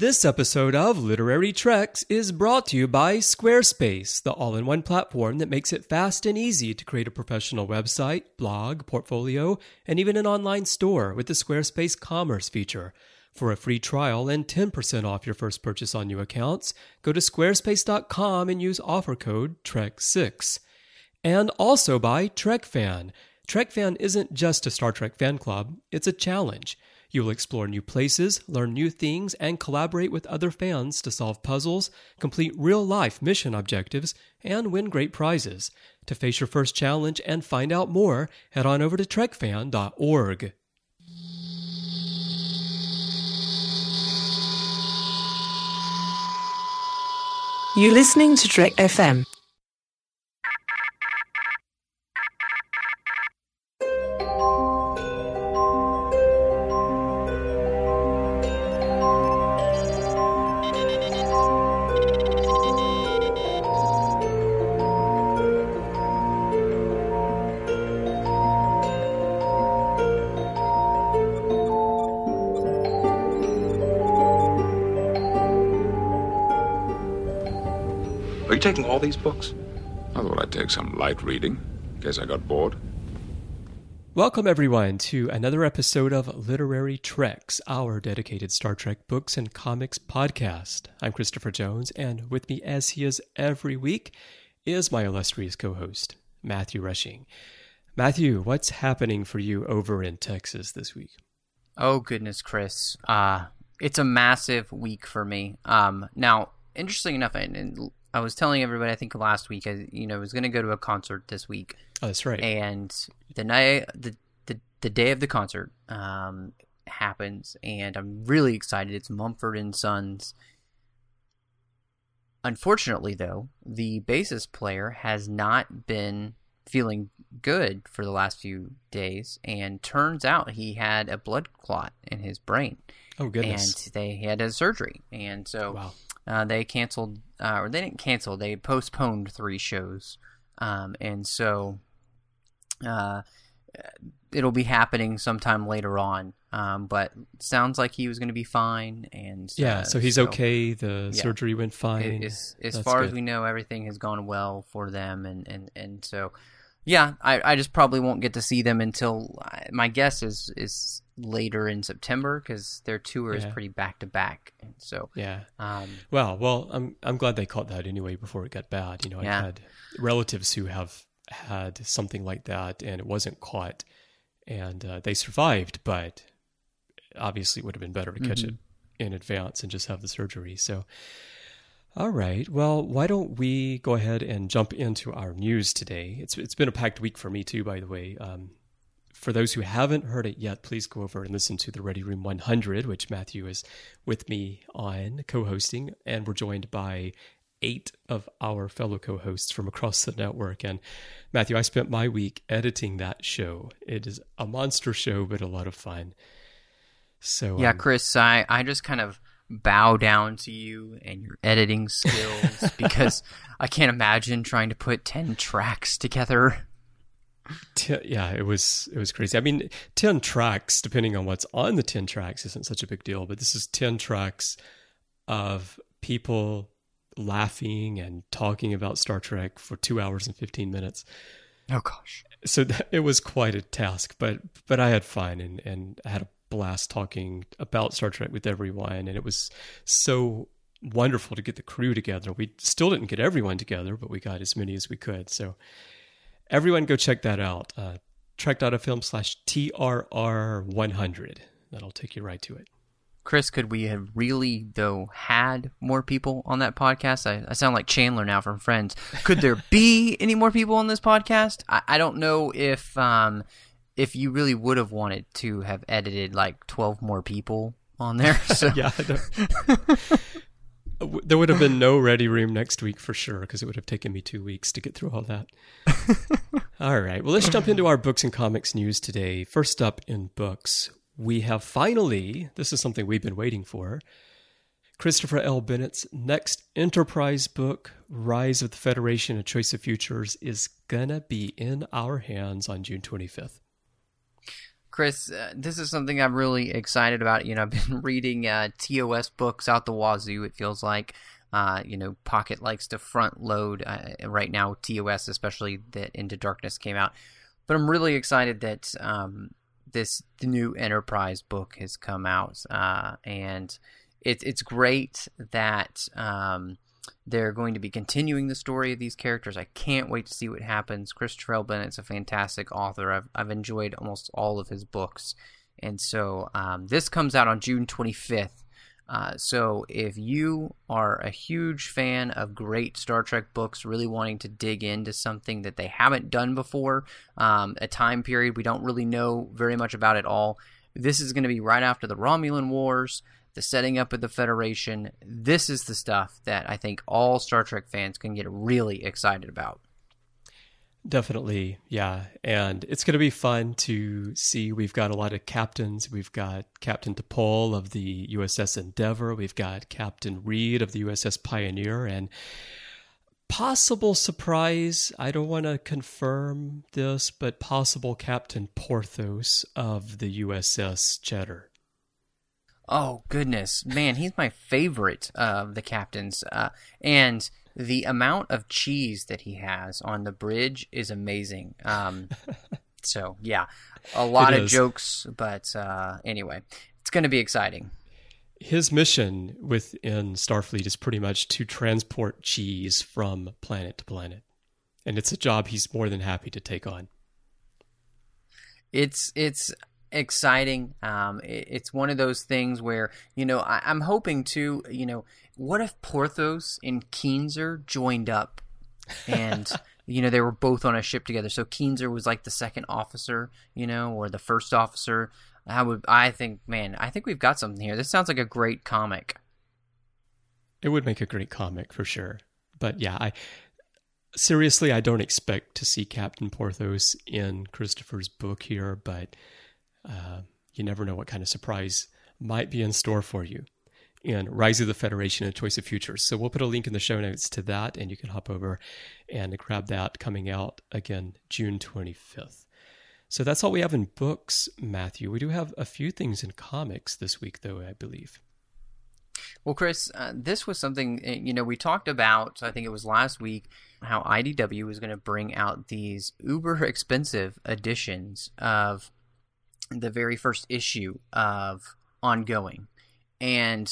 This episode of Literary Treks is brought to you by Squarespace, the all in one platform that makes it fast and easy to create a professional website, blog, portfolio, and even an online store with the Squarespace Commerce feature. For a free trial and 10% off your first purchase on new accounts, go to squarespace.com and use offer code TREK6. And also by TrekFan. TrekFan isn't just a Star Trek fan club, it's a challenge. You will explore new places, learn new things, and collaborate with other fans to solve puzzles, complete real life mission objectives, and win great prizes. To face your first challenge and find out more, head on over to trekfan.org. You're listening to Trek FM. Taking all these books? I thought I'd take some light reading, in case I got bored. Welcome, everyone, to another episode of Literary Treks, our dedicated Star Trek books and comics podcast. I'm Christopher Jones, and with me, as he is every week, is my illustrious co host, Matthew Rushing. Matthew, what's happening for you over in Texas this week? Oh goodness, Chris. Uh it's a massive week for me. Um now, interesting enough, and, and I was telling everybody I think last week I you know was going to go to a concert this week. Oh, that's right. And the night the the, the day of the concert um happens and I'm really excited. It's Mumford and Sons. Unfortunately though, the bassist player has not been feeling good for the last few days and turns out he had a blood clot in his brain oh, goodness. and they had a surgery and so wow. Uh, they canceled uh, or they didn't cancel they postponed three shows um, and so uh, it'll be happening sometime later on um, but sounds like he was going to be fine and Yeah, uh, so he's okay. The yeah. surgery went fine. as, as That's far as we know, everything has gone well for them, and and and so, yeah, I, I just probably won't get to see them until my guess is is later in September because their tour is pretty back to back, so Yeah. um, Well, well, I'm I'm glad they caught that anyway before it got bad. You know, Yeah. I've had relatives who have had something like that and it wasn't caught, and uh, they survived, but obviously it would have been better to catch it in advance and just have the surgery. So, all right. Well, why don't we go ahead and jump into our news today? It's it's been a packed week for me too, by the way. Um, for those who haven't heard it yet, please go over and listen to the Ready Room 100, which Matthew is with me on co hosting. And we're joined by eight of our fellow co hosts from across the network. And Matthew, I spent my week editing that show. It is a monster show, but a lot of fun. So, yeah, um, Chris, I I just kind of bow down to you and your editing skills because I can't imagine trying to put ten tracks together. Yeah, it was it was crazy. I mean, ten tracks, depending on what's on the ten tracks, isn't such a big deal. But this is ten tracks of people laughing and talking about Star Trek for two hours and fifteen minutes. Oh gosh. So th- it was quite a task, but but I had fun and and I had a blast talking about Star Trek with everyone, and it was so wonderful to get the crew together. We still didn't get everyone together, but we got as many as we could. So everyone go check that out. Uh, trek.fm slash TRR100. That'll take you right to it. Chris, could we have really though had more people on that podcast? I, I sound like Chandler now from Friends. Could there be any more people on this podcast? I, I don't know if um if you really would have wanted to have edited like twelve more people on there. So Yeah. I don't- W- there would have been no ready room next week for sure because it would have taken me two weeks to get through all that. all right. Well, let's jump into our books and comics news today. First up in books, we have finally, this is something we've been waiting for. Christopher L. Bennett's next Enterprise book, Rise of the Federation A Choice of Futures, is gonna be in our hands on June 25th. Chris, uh, this is something I'm really excited about. You know, I've been reading uh, TOS books out the wazoo. It feels like, uh, you know, Pocket likes to front load uh, right now. TOS, especially that Into Darkness came out, but I'm really excited that um, this the new Enterprise book has come out, uh, and it's it's great that. Um, they're going to be continuing the story of these characters. I can't wait to see what happens. Christopher L. Bennett's a fantastic author. I've, I've enjoyed almost all of his books. And so um, this comes out on June 25th. Uh, so if you are a huge fan of great Star Trek books, really wanting to dig into something that they haven't done before, um, a time period we don't really know very much about at all, this is going to be right after the Romulan Wars the setting up of the Federation. This is the stuff that I think all Star Trek fans can get really excited about. Definitely, yeah. And it's going to be fun to see. We've got a lot of captains. We've got Captain T'Pol of the USS Endeavour. We've got Captain Reed of the USS Pioneer. And possible surprise, I don't want to confirm this, but possible Captain Porthos of the USS Cheddar. Oh goodness, man, he's my favorite of the captains, uh, and the amount of cheese that he has on the bridge is amazing. Um, so yeah, a lot of jokes, but uh, anyway, it's going to be exciting. His mission within Starfleet is pretty much to transport cheese from planet to planet, and it's a job he's more than happy to take on. It's it's exciting. Um, it, it's one of those things where you know I, am hoping to you know what if Porthos and Keenser joined up? And. you know they were both on a ship together. So keenser was like the second officer you know or the first officer. I would i think man i think we've got something here. This sounds like a great comic. It would make a great comic for sure. But yeah i seriously i don't expect to see captain porthos in christopher's book here but uh, you never know what kind of surprise might be in store for you in Rise of the Federation and Choice of Futures. So we'll put a link in the show notes to that, and you can hop over and grab that coming out again June 25th. So that's all we have in books, Matthew. We do have a few things in comics this week, though, I believe. Well, Chris, uh, this was something, eh, you know, we talked about, I think it was last week, how IDW was going to bring out these uber expensive editions of the very first issue of ongoing. And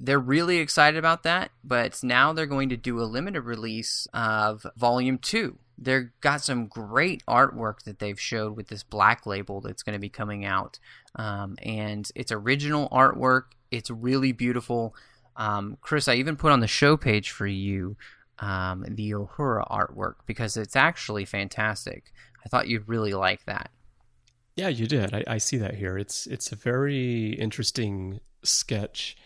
they're really excited about that but now they're going to do a limited release of volume 2 they've got some great artwork that they've showed with this black label that's going to be coming out. Um, and it's original artwork. It's really beautiful. Um, chris i even put on the show page for you um, the uhura artwork because it's actually fantastic. I thought you'd really like that yeah, you did. I, I see that here. It's it's a very interesting sketch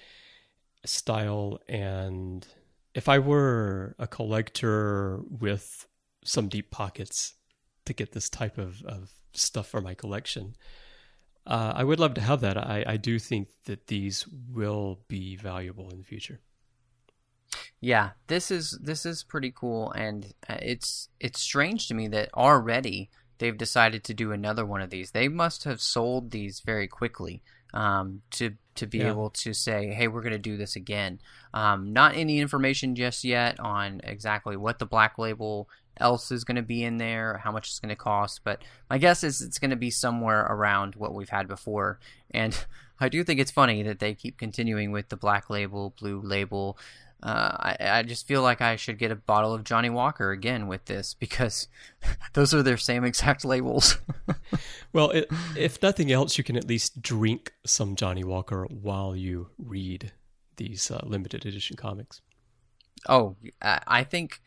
style, and if I were a collector with some deep pockets to get this type of, of stuff for my collection, uh, I would love to have that. I, I do think that these will be valuable in the future. Yeah, this is this is pretty cool, and uh, it's it's strange to me that already they've decided to do another one of these. They must have sold these very quickly um, to to be yeah. able to say, "Hey, we're going to do this again." Um, not any information just yet on exactly what the black label else is going to be in there, how much it's going to cost, but my guess is it's going to be somewhere around what we've had before. And I do think it's funny that they keep continuing with the black label, blue label, uh, I, I just feel like I should get a bottle of Johnnie Walker again with this because those are their same exact labels. well, it, if nothing else, you can at least drink some Johnnie Walker while you read these uh, limited edition comics. Oh, I think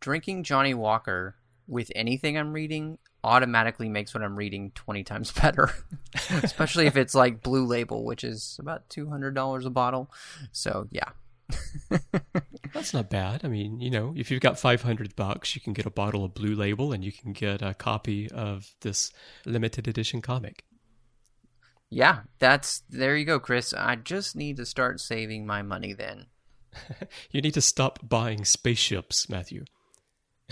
drinking Johnnie Walker with anything I'm reading automatically makes what I'm reading 20 times better, especially if it's like Blue Label, which is about $200 a bottle. So, yeah. That's not bad. I mean, you know, if you've got 500 bucks, you can get a bottle of Blue Label and you can get a copy of this limited edition comic. Yeah, that's there you go, Chris. I just need to start saving my money then. you need to stop buying spaceships, Matthew.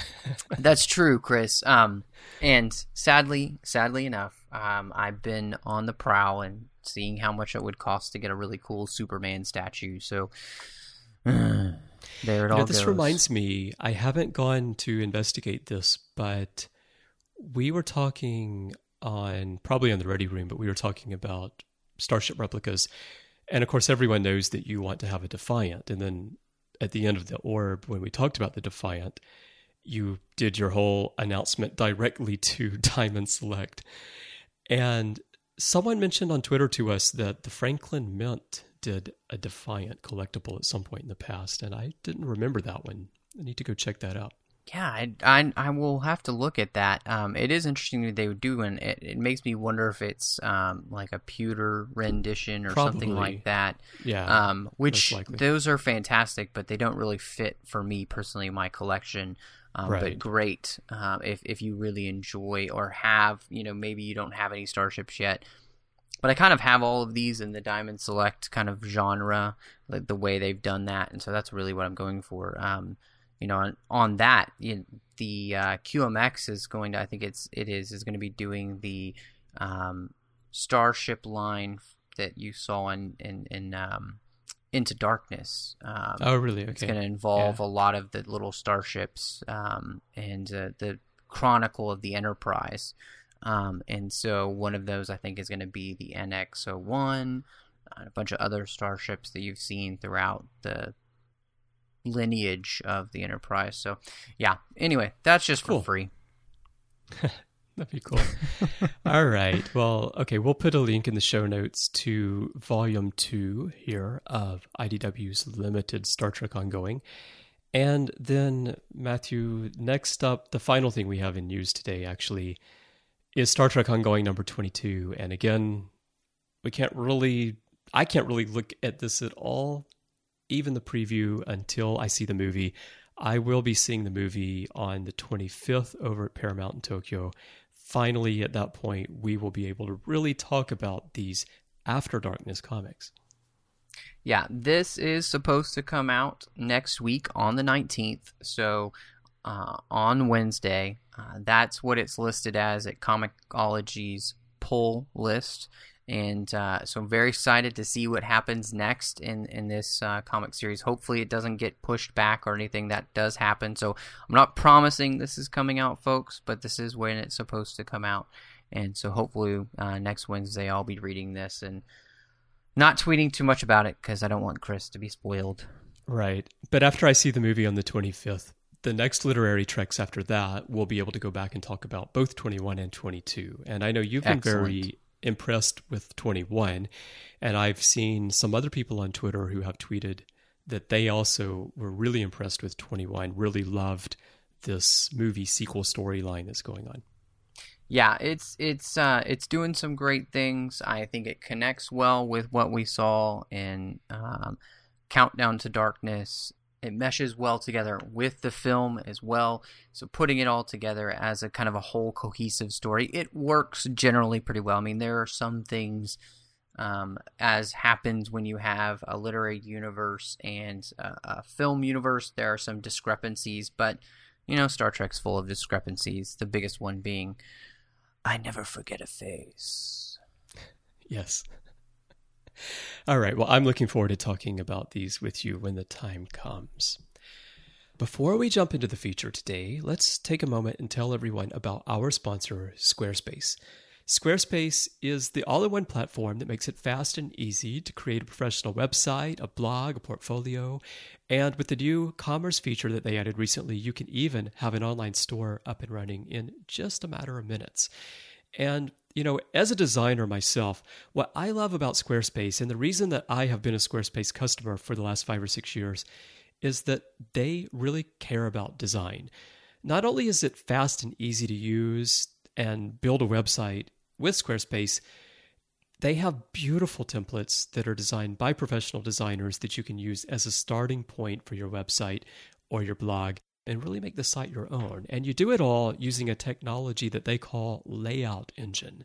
That's true, Chris. Um, and sadly, sadly enough, um, I've been on the prowl and seeing how much it would cost to get a really cool Superman statue. So there it You all know, this goes. reminds me, I haven't gone to investigate this, but we were talking on probably on the Ready Room, but we were talking about Starship replicas. And of course, everyone knows that you want to have a Defiant. And then at the end of the orb, when we talked about the Defiant, you did your whole announcement directly to Diamond Select. And someone mentioned on Twitter to us that the Franklin Mint did a Defiant collectible at some point in the past, and I didn't remember that one. I need to go check that out. Yeah, I, I, I will have to look at that. Um, it is interesting that they would do, and it, it makes me wonder if it's um, like a pewter rendition or something like that. Yeah, um, which those are fantastic, but they don't really fit for me personally in my collection. Um, Right. But great uh, if if you really enjoy or have, you know, maybe you don't have any starships yet. But I kind of have all of these in the Diamond Select kind of genre, like the way they've done that, and so that's really what I'm going for. Um, you know, on, on that, you the uh, QMX is going to, I think it's it is is going to be doing the um, Starship line that you saw in in, in um, Into Darkness. Um, oh, really? Okay. it's going to involve Yeah. a lot of the little starships um, and uh, the Chronicle of the Enterprise. Um, and so one of those, I think, is going to be the NX-01, uh, a bunch of other starships that you've seen throughout the lineage of the Enterprise. So, yeah. Anyway, that's just Cool. for free. That'd be cool. All right. Well, okay. We'll put a link in the show notes to volume two here of IDW's limited Star Trek ongoing. And then, Matthew, next up, the final thing we have in news today actually is Star Trek ongoing number 22. And again, we can't really, I can't really look at this at all, even the preview, until I see the movie. I will be seeing the movie on the 25th over at Paramount in Tokyo. Finally, at that point, we will be able to really talk about these After Darkness comics. Yeah, this is supposed to come out next week on the 19th. So uh, on Wednesday, uh, that's what it's listed as at Comixology's pull list. And uh, so I'm very excited to see what happens next in, in this uh, comic series. Hopefully, it doesn't get pushed back or anything that does happen. So I'm not promising this is coming out, folks, but this is when it's supposed to come out. And so hopefully, uh, next Wednesday, I'll be reading this and not tweeting too much about it because I don't want Chris to be spoiled. Right. But after I see the movie on the 25th, the next literary treks after that, we'll be able to go back and talk about both 21 and 22. And I know you've been very impressed with 21. And I've seen some other people on Twitter who have tweeted that they also were really impressed with 21, really loved this movie sequel storyline that's going on. Yeah, it's it's uh, it's doing some great things. I think it connects well with what we saw in um, Countdown to Darkness. It meshes well together with the film as well. So putting it all together as a kind of a whole cohesive story, it works generally pretty well. I mean, there are some things um, as happens when you have a literary universe and a, a film universe. There are some discrepancies, but you know, Star Trek's full of discrepancies. The biggest one being, I never forget a face. Yes. All right. Well, I'm looking forward to talking about these with you when the time comes. Before we jump into the feature today, let's take a moment and tell everyone about our sponsor, Squarespace. Squarespace is the all in one platform that makes it fast and easy to create a professional website, a blog, a portfolio. And with the new commerce feature that they added recently, you can even have an online store up and running in just a matter of minutes. And, you know, as a designer myself, what I love about Squarespace and the reason that I have been a Squarespace customer for the last five or six years is that they really care about design. Not only is it fast and easy to use and build a website with Squarespace, they have beautiful templates that are designed by professional designers that you can use as a starting point for your website or your blog and really make the site your own. And you do it all using a technology that they call Layout Engine.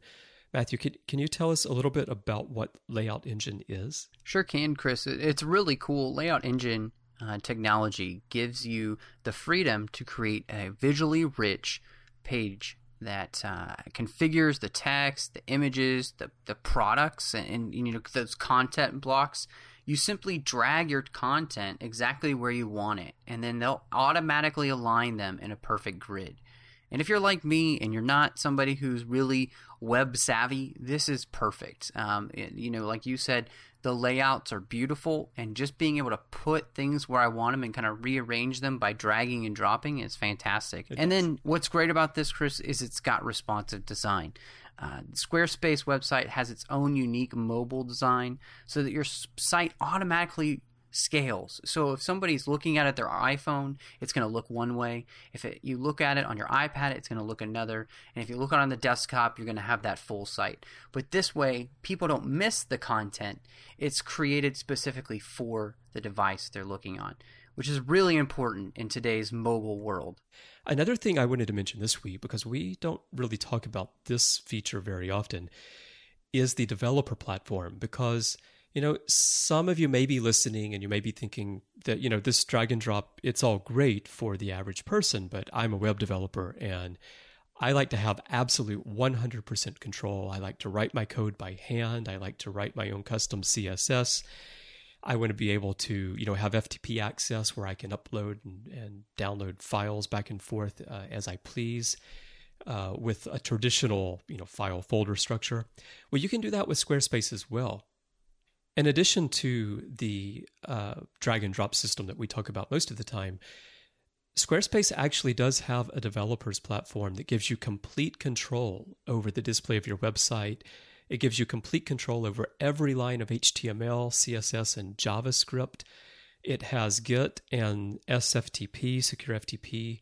Matthew, can, can you tell us a little bit about what Layout Engine is? Sure can, Chris. It's really cool. Layout Engine uh, technology gives you the freedom to create a visually rich page that uh, configures the text, the images, the, the products, and, and you know those content blocks. You simply drag your content exactly where you want it, and then they'll automatically align them in a perfect grid. And if you're like me and you're not somebody who's really web savvy, this is perfect. Um, you know, like you said, the layouts are beautiful, and just being able to put things where I want them and kind of rearrange them by dragging and dropping is fantastic. It and does. then what's great about this, Chris, is it's got responsive design. Uh, Squarespace website has its own unique mobile design so that your site automatically scales. So if somebody's looking at it their iPhone, it's going to look one way. If it, you look at it on your iPad, it's going to look another. And if you look at it on the desktop, you're going to have that full site. But this way, people don't miss the content. It's created specifically for the device they're looking on, which is really important in today's mobile world. Another thing I wanted to mention this week, because we don't really talk about this feature very often, is the developer platform because – you know, some of you may be listening and you may be thinking that, you know, this drag and drop, it's all great for the average person, but I'm a web developer and I like to have absolute 100% control. I like to write my code by hand. I like to write my own custom CSS. I want to be able to, you know, have FTP access where I can upload and, and download files back and forth uh, as I please. Uh, with a traditional, you know, file folder structure. Well, you can do that with Squarespace as well. In addition to the uh, drag and drop system that we talk about most of the time, Squarespace actually does have a developer's platform that gives you complete control over the display of your website. It gives you complete control over every line of HTML, CSS, and JavaScript. It has Git and SFTP, Secure FTP.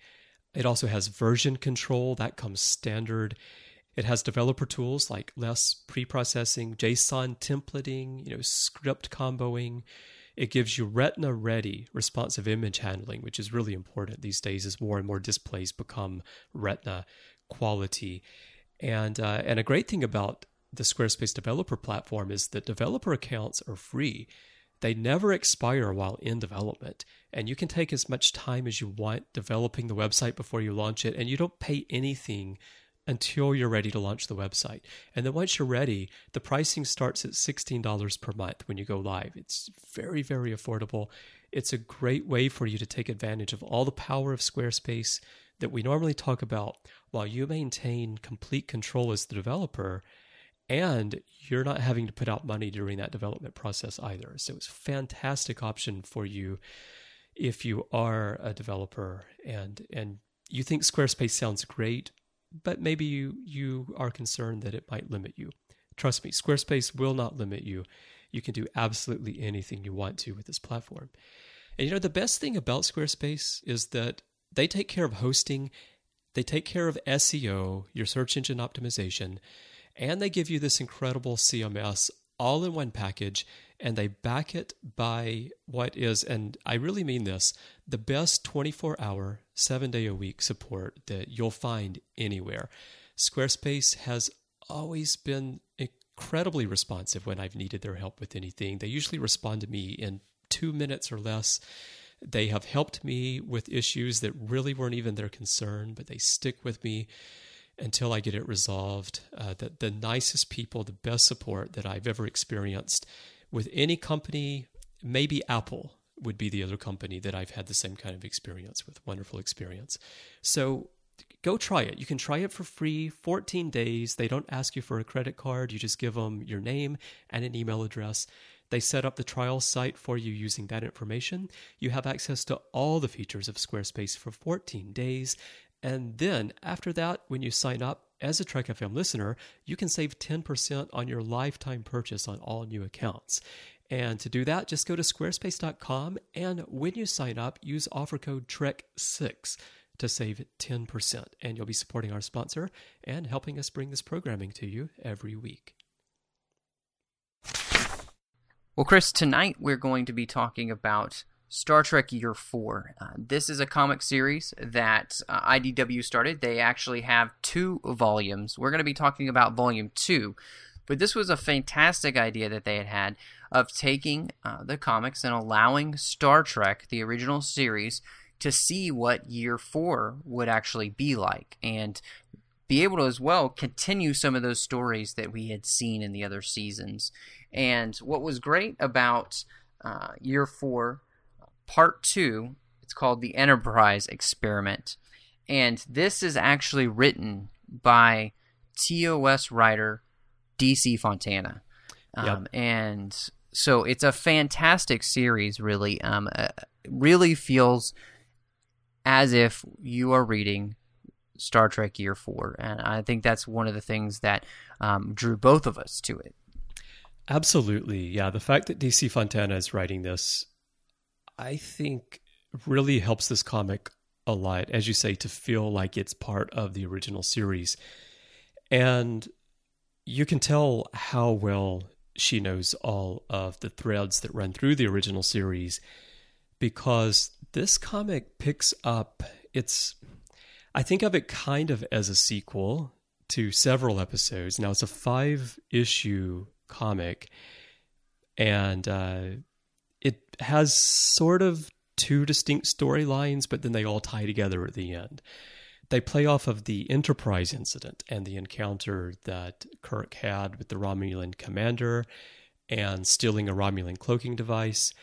It also has version control that comes standard. It has developer tools like less pre-processing, JSON templating, you know, script comboing. It gives you retina ready responsive image handling, which is really important these days as more and more displays become retina quality. And uh, and a great thing about the Squarespace developer platform is that developer accounts are free. They never expire while in development, and you can take as much time as you want developing the website before you launch it, and you don't pay anything until you're ready to launch the website. And then once you're ready, the pricing starts at $16 per month when you go live. It's very, very affordable. It's a great way for you to take advantage of all the power of Squarespace that we normally talk about while you maintain complete control as the developer and you're not having to put out money during that development process either. So it's a fantastic option for you if you are a developer and and you think Squarespace sounds great, but maybe you you are concerned that it might limit you. Trust me, Squarespace will not limit you. You can do absolutely anything you want to with this platform. And you know the best thing about Squarespace is that they take care of hosting, they take care of SEO, your search engine optimization, and they give you this incredible CMS all in one package and they back it by what is, and I really mean this, the best 24 hour, seven day a week support that you'll find anywhere. Squarespace has always been incredibly responsive when I've needed their help with anything. They usually respond to me in two minutes or less. They have helped me with issues that really weren't even their concern, but they stick with me until I get it resolved. Uh, the, the nicest people, the best support that I've ever experienced with any company, maybe Apple would be the other company that I've had the same kind of experience with. Wonderful experience. So go try it. You can try it for free, 14 days. They don't ask you for a credit card. You just give them your name and an email address. They set up the trial site for you using that information. You have access to all the features of Squarespace for 14 days. And then after that, when you sign up, as a Trek FM listener, you can save 10% on your lifetime purchase on all new accounts. And to do that, just go to squarespace.com and when you sign up, use offer code TREK6 to save 10%. And you'll be supporting our sponsor and helping us bring this programming to you every week. Well, Chris, tonight we're going to be talking about Star Trek Year 4. Uh, this is a comic series that uh, IDW started. They actually have two volumes. We're going to be talking about volume 2. But this was a fantastic idea that they had had of taking uh, the comics and allowing Star Trek, the original series, to see what year four would actually be like and be able to as well continue some of those stories that we had seen in the other seasons. And what was great about uh, year four, part two, it's called the Enterprise Experiment. And this is actually written by TOS writer DC Fontana. Um, yep. And so it's a fantastic series, really. Um, uh, really feels as if you are reading Star Trek Year Four, and I think that's one of the things that um, drew both of us to it. Absolutely, yeah. The fact that DC Fontana is writing this, I think, really helps this comic a lot, as you say, to feel like it's part of the original series, and you can tell how well she knows all of the threads that run through the original series because this comic picks up it's I think of it kind of as a sequel to several episodes. Now it's a five issue comic, and uh, it has sort of two distinct storylines, but then they all tie together at the end. They play off of the Enterprise incident and the encounter that Kirk had with the Romulan commander and stealing a Romulan cloaking device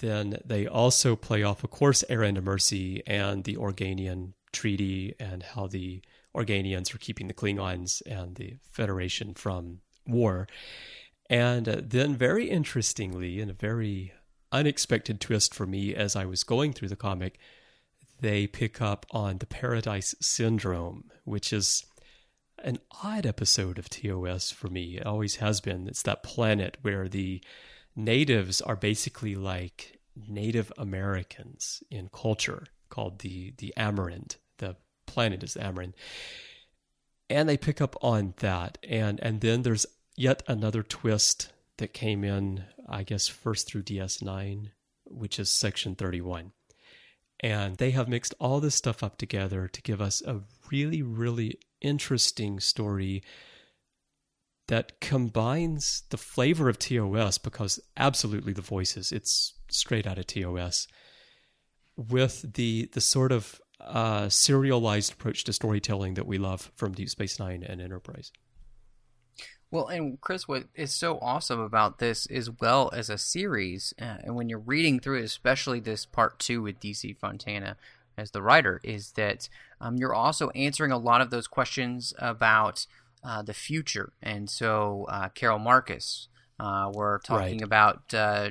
then they also play off, of course, Errand of Mercy and the Organian Treaty and how the Organians are keeping the Klingons and the Federation from war. And uh, then, very interestingly, in a very unexpected twist for me as I was going through the comic, they pick up on the Paradise Syndrome, which is an odd episode of TOS for me. It always has been. It's that planet where the natives are basically like Native Americans in culture called the the Amerind. The planet is Amerind. And they pick up on that. And and then there's yet another twist that came in, I guess, first through DS9, which is section 31. And they have mixed all this stuff up together to give us a really, really interesting story that combines the flavor of TOS because absolutely the voices, it's straight out of TOS, with the the sort of uh, serialized approach to storytelling that we love from Deep Space Nine and Enterprise. Well, and Chris, what is so awesome about this, as well as a series, uh, and when you're reading through it, especially this part two with DC Fontana as the writer, is that um, you're also answering a lot of those questions about uh, the future. And so, uh, Carol Marcus, uh, we're talking right. about uh,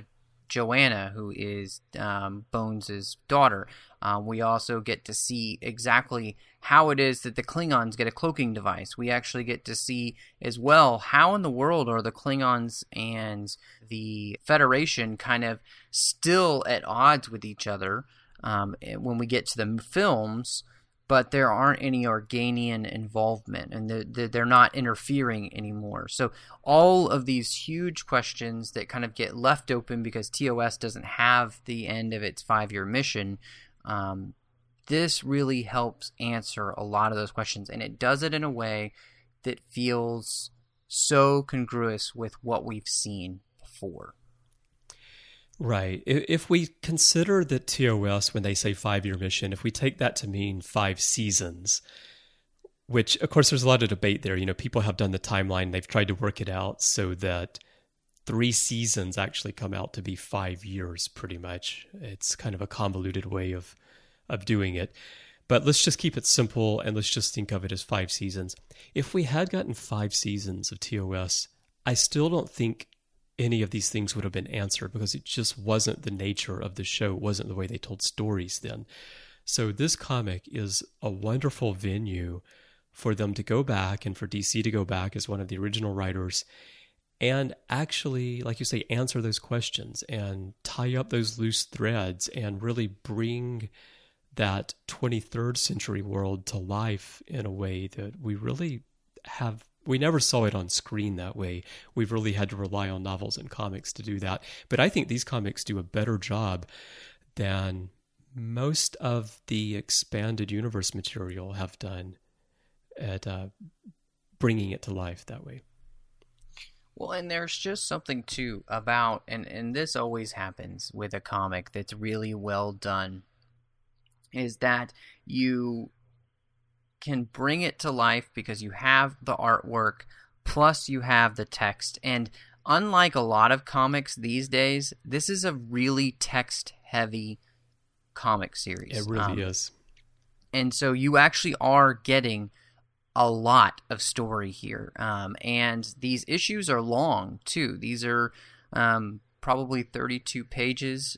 Joanna, who is um, Bones' daughter. Um, we also get to see exactly how it is that the Klingons get a cloaking device. We actually get to see as well how in the world are the Klingons and the Federation kind of still at odds with each other. Um, when we get to the films, but there aren't any Organian involvement and they're, they're not interfering anymore. So, all of these huge questions that kind of get left open because TOS doesn't have the end of its five year mission, um, this really helps answer a lot of those questions. And it does it in a way that feels so congruous with what we've seen before. Right. If we consider that TOS, when they say five year mission, if we take that to mean five seasons, which of course there's a lot of debate there. You know, people have done the timeline, they've tried to work it out so that three seasons actually come out to be five years pretty much. It's kind of a convoluted way of of doing it. But let's just keep it simple and let's just think of it as five seasons. If we had gotten five seasons of TOS, I still don't think any of these things would have been answered because it just wasn't the nature of the show. It wasn't the way they told stories then. So this comic is a wonderful venue for them to go back and for DC to go back as one of the original writers and actually, like you say, answer those questions and tie up those loose threads and really bring that 23rd century world to life in a way that we really have we never saw it on screen that way. We've really had to rely on novels and comics to do that. But I think these comics do a better job than most of the expanded universe material have done at uh, bringing it to life that way. Well, and there's just something too about, and and this always happens with a comic that's really well done, is that you can bring it to life because you have the artwork, plus you have the text, and unlike a lot of comics these days, this is a really text heavy comic series. It really Um, is. and so you actually are getting a lot of story here um, and these issues are long too these are um, probably 32 pages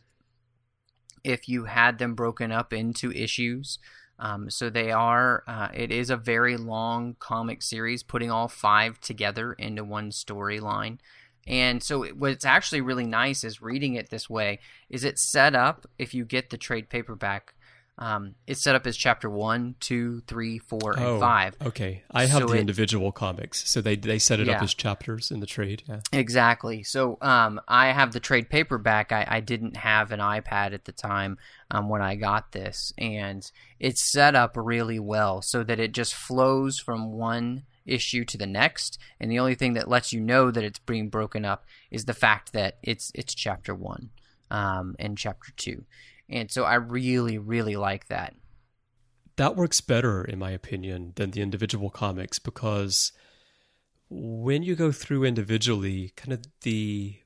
if you had them broken up into issues um, so they are uh, it is a very long comic series putting all five together into one storyline. And so it- what's actually really nice is reading it this way is it's set up if you get the trade paperback um, it's set up as chapter one, two, three, four, and Oh, five. Okay, I have So the it- individual comics, so they they set it up as chapters in the trade. Yeah. Exactly. So um, I have the trade paperback. I, I didn't have an iPad at the time um, when I got this, and it's set up really well so that it just flows from one issue to the next. And the only thing that lets you know that it's being broken up is the fact that it's it's chapter one um, and chapter two. And so I really, really like that. that works better in my opinion than the individual comics because when you go through individually kind of the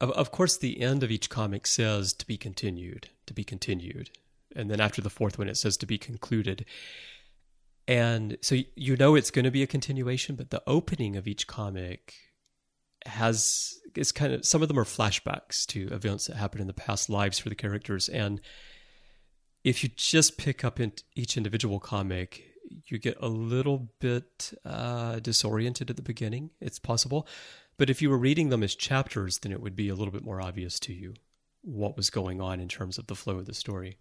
of, of course the end of each comic says to be continued to be continued and then after the fourth one it says to be concluded and so you know it's going to be a continuation but the opening of each comic has is kind of some of them are flashbacks to events that happened in the past lives for the characters and if you just pick up in each individual comic, you get a little bit uh, disoriented at the beginning. It's possible. But if you were reading them as chapters, then it would be a little bit more obvious to you what was going on in terms of the flow of the story.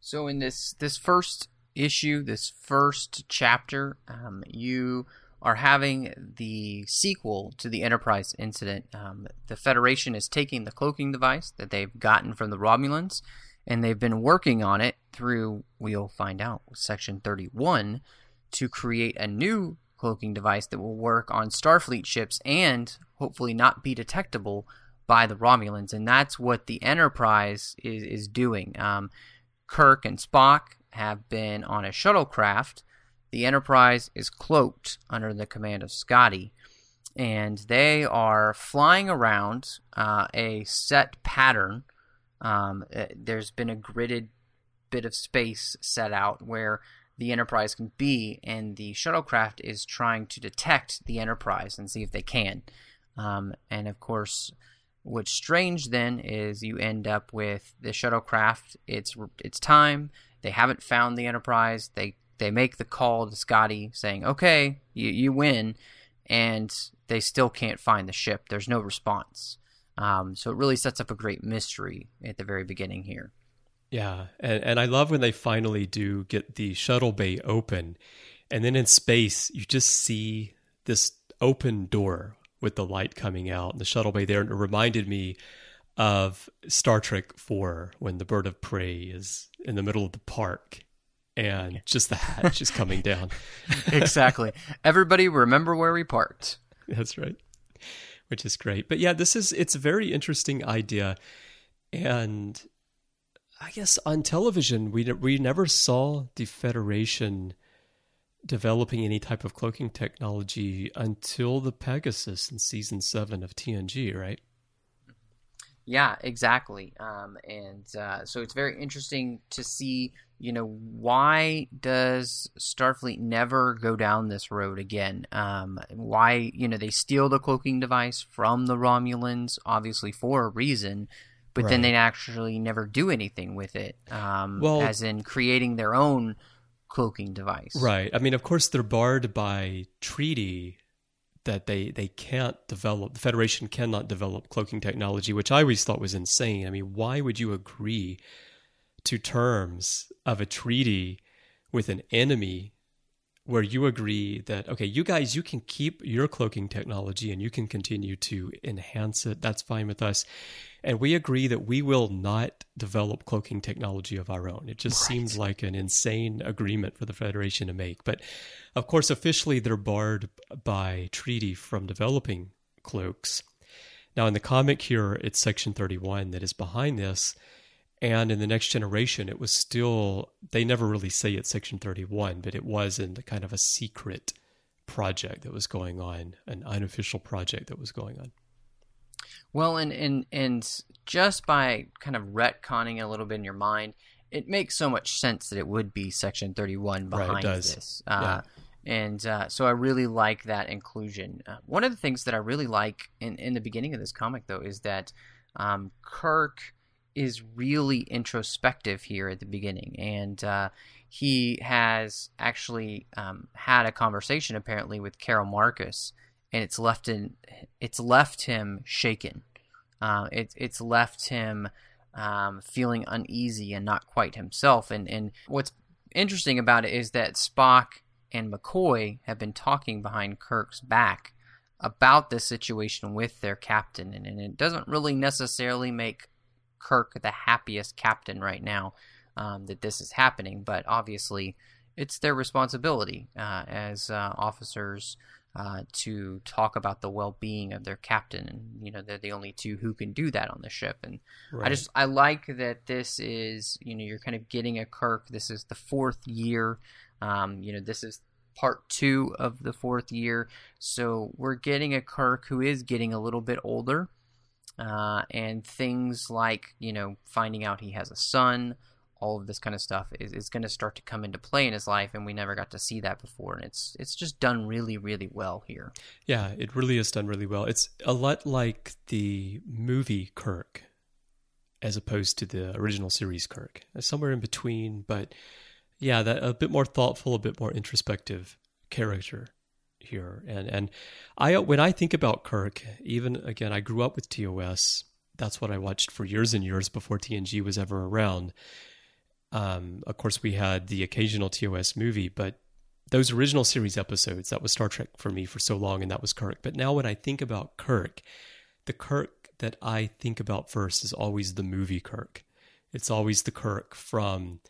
So in this this first issue, this first chapter, um, you are having the sequel to the Enterprise incident. Um, the Federation is taking the cloaking device that they've gotten from the Romulans, and they've been working on it through. We'll find out Section Thirty One to create a new cloaking device that will work on Starfleet ships and hopefully not be detectable by the Romulans, and that's what the Enterprise is is doing. Um, Kirk and Spock have been on a shuttlecraft. The Enterprise is cloaked under the command of Scotty, and they are flying around uh, a set pattern. Um, uh, there's been a gridded bit of space set out where the Enterprise can be, and the shuttlecraft is trying to detect the Enterprise and see if they can. Um, and of course, what's strange then is you end up with the shuttlecraft. It's it's time. They haven't found the Enterprise. They they make the call to Scotty saying, "Okay, you you win," and they still can't find the ship. There's no response. Um, so it really sets up a great mystery at the very beginning here. Yeah, and and I love when they finally do get the shuttle bay open, and then in space you just see this open door with the light coming out, and the shuttle bay there. And it reminded me of Star Trek Four when the bird of prey is in the middle of the park, and just the hatch is coming down. exactly. Everybody remember where we parked. That's right. Which is great. But yeah, this is it's a very interesting idea. And I guess on television we we never saw the Federation developing any type of cloaking technology until the Pegasus in season 7 of TNG, right? Yeah, exactly. Um, and uh, so it's very interesting to see, you know, why does Starfleet never go down this road again? Um, why, you know, they steal the cloaking device from the Romulans, obviously for a reason, but then they actually never do anything with it, um, Well- as in creating their own cloaking device. Right. I mean, of course, they're barred by treaty that they they can't develop. The Federation cannot develop cloaking technology, which I always thought was insane. I mean, why would you agree to terms of a treaty with an enemy where you agree that okay, you guys, you can keep your cloaking technology and you can continue to enhance it. That's fine with us. And we agree that we will not develop cloaking technology of our own. It just right. seems like an insane agreement for the Federation to make. But of course, officially, they're barred by treaty from developing cloaks. Now, in the comic here, it's Section 31 that is behind this. And in the next generation, it was still, they never really say it's Section 31, but it was in the kind of a secret project that was going on, an unofficial project that was going on. Well, and, and, and just by kind of retconning a little bit in your mind, it makes so much sense that it would be Section 31 behind right, this. Uh, yeah. And uh, so I really like that inclusion. Uh, one of the things that I really like in, in the beginning of this comic, though, is that um, Kirk is really introspective here at the beginning, and uh, he has actually um, had a conversation apparently with Carol Marcus, and it's left in it's left him shaken. Uh, it, it's left him um, feeling uneasy and not quite himself. And and what's interesting about it is that Spock and McCoy have been talking behind Kirk's back about this situation with their captain, and, and it doesn't really necessarily make Kirk the happiest captain right now um, that this is happening, but obviously it's their responsibility uh, as uh, officers uh, to talk about the well-being of their captain, and you know they're the only two who can do that on the ship. And right. I just I like that this is you know you're kind of getting a Kirk. This is the fourth year. Um, you know this is part two of the fourth year, so we're getting a Kirk who is getting a little bit older. Uh, and things like you know finding out he has a son all of this kind of stuff is, is going to start to come into play in his life and we never got to see that before and it's it's just done really really well here yeah it really is done really well it's a lot like the movie kirk as opposed to the original series kirk somewhere in between but yeah that a bit more thoughtful a bit more introspective character here. And and I when I think about Kirk, even again, I grew up with TOS. That's what I watched for years and years before TNG was ever around. Um, of course, we had the occasional TOS movie, but those original series episodes, that was Star Trek for me for so long, and that was Kirk. But now when I think about Kirk, the Kirk that I think about first is always the movie Kirk. It's always the Kirk from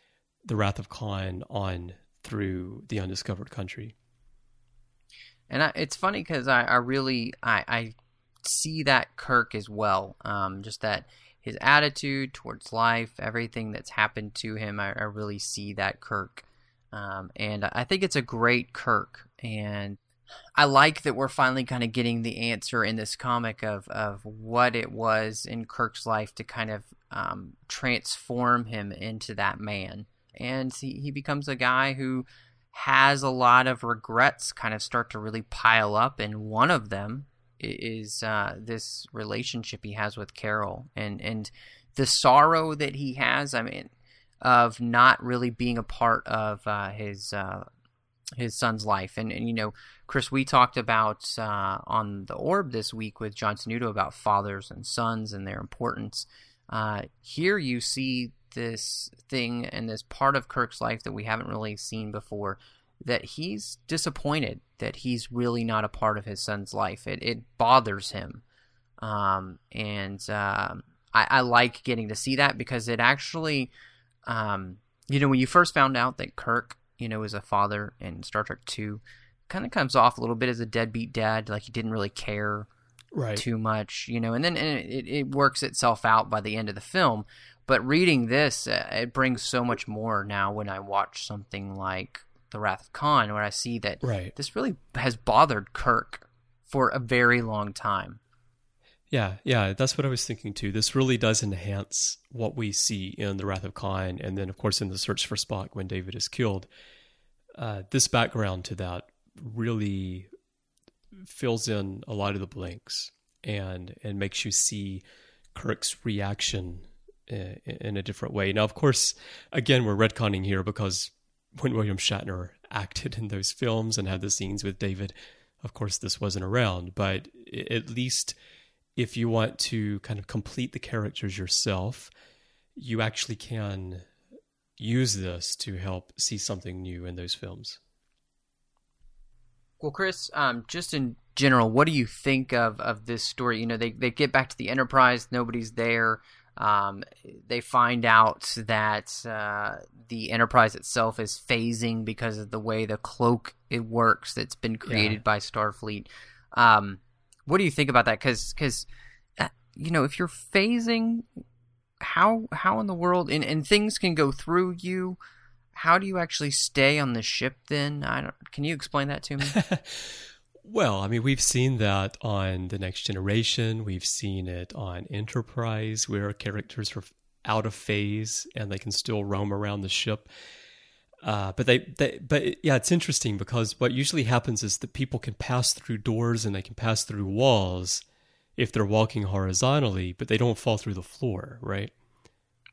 The Wrath of Khan on through The Undiscovered Country. And I, it's funny because I, I really I, I see that Kirk as well. Um, just that his attitude towards life, everything that's happened to him, I, I really see that Kirk. Um, and I think it's a great Kirk. And I like that we're finally kind of getting the answer in this comic of, of what it was in Kirk's life to kind of um, transform him into that man. And he, he becomes a guy who has a lot of regrets kind of start to really pile up, and one of them is uh, this relationship he has with Carol, and and the sorrow that he has. I mean, of not really being a part of uh, his uh, his son's life, and and you know, Chris, we talked about uh, on the Orb this week with John Tenuto about fathers and sons and their importance. Uh, here you see this thing and this part of Kirk's life that we haven't really seen before that he's disappointed that he's really not a part of his son's life. It, it bothers him. Um, and um, I, I, like getting to see that because it actually, um, you know, when you first found out that Kirk, you know, is a father in Star Trek 2, kind of comes off a little bit as a deadbeat dad, like he didn't really care right. too much, you know, and then and it, it works itself out by the end of the film. But reading this, uh, it brings so much more now when I watch something like The Wrath of Khan, where I see that right. this really has bothered Kirk for a very long time. Yeah, yeah, that's what I was thinking too. This really does enhance what we see in The Wrath of Khan, and then, of course, in The Search for Spock when David is killed. Uh, this background to that really fills in a lot of the blanks and and makes you see Kirk's reaction in a different way. Now, of course, again, we're retconning here because when William Shatner acted in those films and had the scenes with David, of course, this wasn't around. But at least if you want to kind of complete the characters yourself, you actually can use this to help see something new in those films. Well, Chris, um, just in general, what do you think of, of this story? You know, they, they get back to the Enterprise, nobody's there. Um, they find out that uh, the Enterprise itself is phasing because of the way the cloak it works that's been created Yeah. by Starfleet. Um, what do you think about that? Because because uh, you know if you're phasing, how how in the world and, and things can go through you. How do you actually stay on the ship then? I don't. Can you explain that to me? Well, I mean, we've seen that on The Next Generation. We've seen it on Enterprise, where characters are out of phase and they can still roam around the ship. Uh, but they, they, but yeah, it's interesting because what usually happens is that people can pass through doors and they can pass through walls if they're walking horizontally, but they don't fall through the floor, right?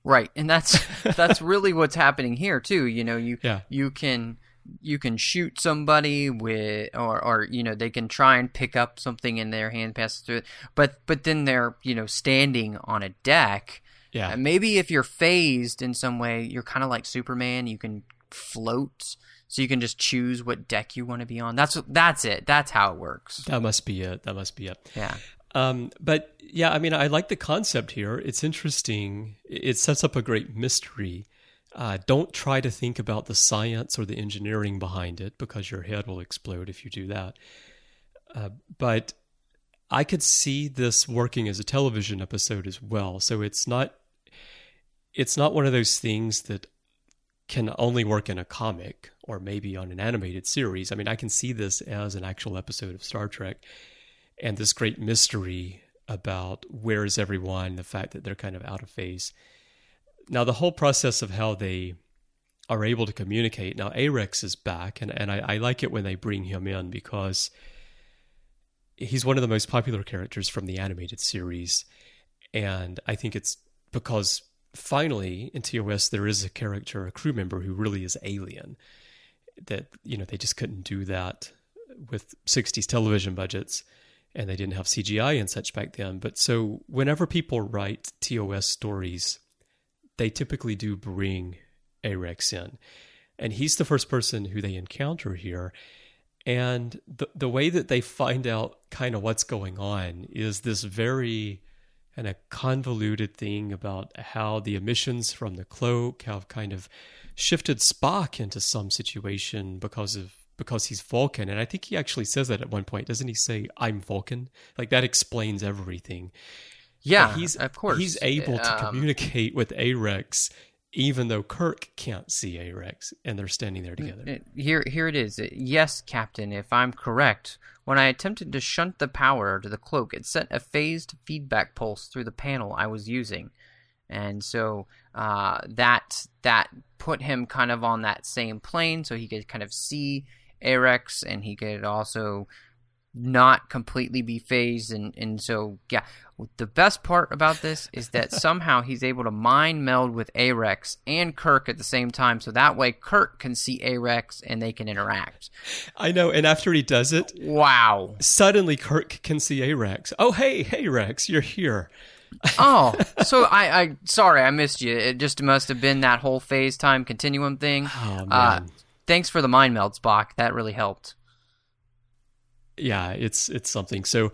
Right, and that's that's really what's happening here too. You know, you Yeah. you can you can shoot somebody with or or you know they can try and pick up something in their hand, pass through it, but but then they're you know standing on a deck. Yeah. Uh, maybe if you're phased in some way, you're kind of like Superman. You can float, so you can just choose what deck you want to be on. That's that's it. That's how it works. That must be it. That must be it. Yeah. Um, but yeah, I mean, I like the concept here. It's interesting. It sets up a great mystery. Uh, don't try to think about the science or the engineering behind it because your head will explode if you do that. Uh, but I could see this working as a television episode as well. So it's not it's not one of those things that can only work in a comic or maybe on an animated series. I mean, I can see this as an actual episode of Star Trek and this great mystery about where is everyone, the fact that they're kind of out of phase. Now, the whole process of how they are able to communicate. Now, Arex is back, and, and I, I like it when they bring him in because he's one of the most popular characters from the animated series. And I think it's because finally in TOS there is a character, a crew member who really is alien. That, you know, they just couldn't do that with 60s television budgets and they didn't have CGI and such back then. But so whenever people write TOS stories, they typically do bring Arex in. And he's the first person who they encounter here. And the the way that they find out kind of what's going on is this very kind of convoluted thing about how the emissions from the cloak have kind of shifted Spock into some situation because of because he's Vulcan. And I think he actually says that at one point, doesn't he say, I'm Vulcan? Like that explains everything. Yeah, But he's of course. he's able to Um, communicate with Arex even though Kirk can't see Arex and they're standing there together. Uh, Here, here it is. Yes, Captain, if I'm correct, when I attempted to shunt the power to the cloak, it sent a phased feedback pulse through the panel I was using, and so uh, that that put him kind of on that same plane, so he could kind of see Arex, and he could also not completely be phased and and so yeah the best part about this is that somehow he's able to mind meld with Arex and Kirk at the same time so that way Kirk can see Arex and they can interact I know. And after he does it, wow suddenly Kirk can see Arex. Oh, hey, hey, Rex, you're here. oh so I I sorry I missed you it just must have been that whole phase time continuum thing Oh, man. uh, thanks for the mind meld Spock that really helped yeah, it's it's something. So,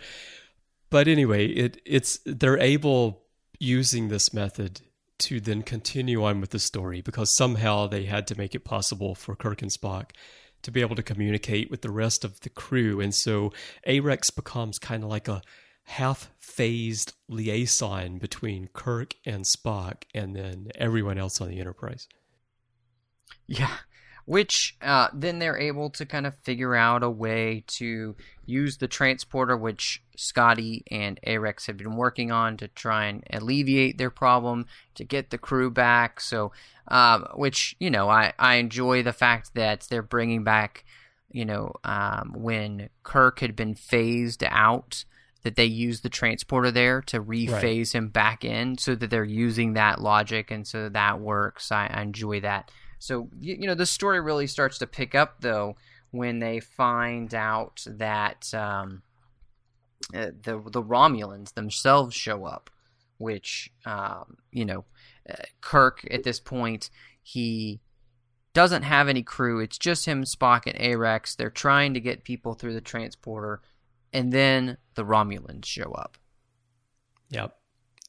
but anyway, it it's they're able using this method to then continue on with the story because somehow they had to make it possible for Kirk and Spock to be able to communicate with the rest of the crew, and so Arex becomes kind of like a half-phased liaison between Kirk and Spock, and then everyone else on the Enterprise. Yeah. Which uh, then they're able to kind of figure out a way to use the transporter, which Scotty and Arex have been working on to try and alleviate their problem to get the crew back. So, um, which you know, I I enjoy the fact that they're bringing back, you know, um, when Kirk had been phased out. That they use the transporter there to rephase him back in, so that they're using that logic, and so that works. I, I enjoy that. So you, you know the story really starts to pick up though when they find out that um, uh, the the Romulans themselves show up, which um, you know uh, Kirk at this point he doesn't have any crew. It's just him, Spock, and Arex. They're trying to get people through the transporter, and then the Romulans show up. Yep.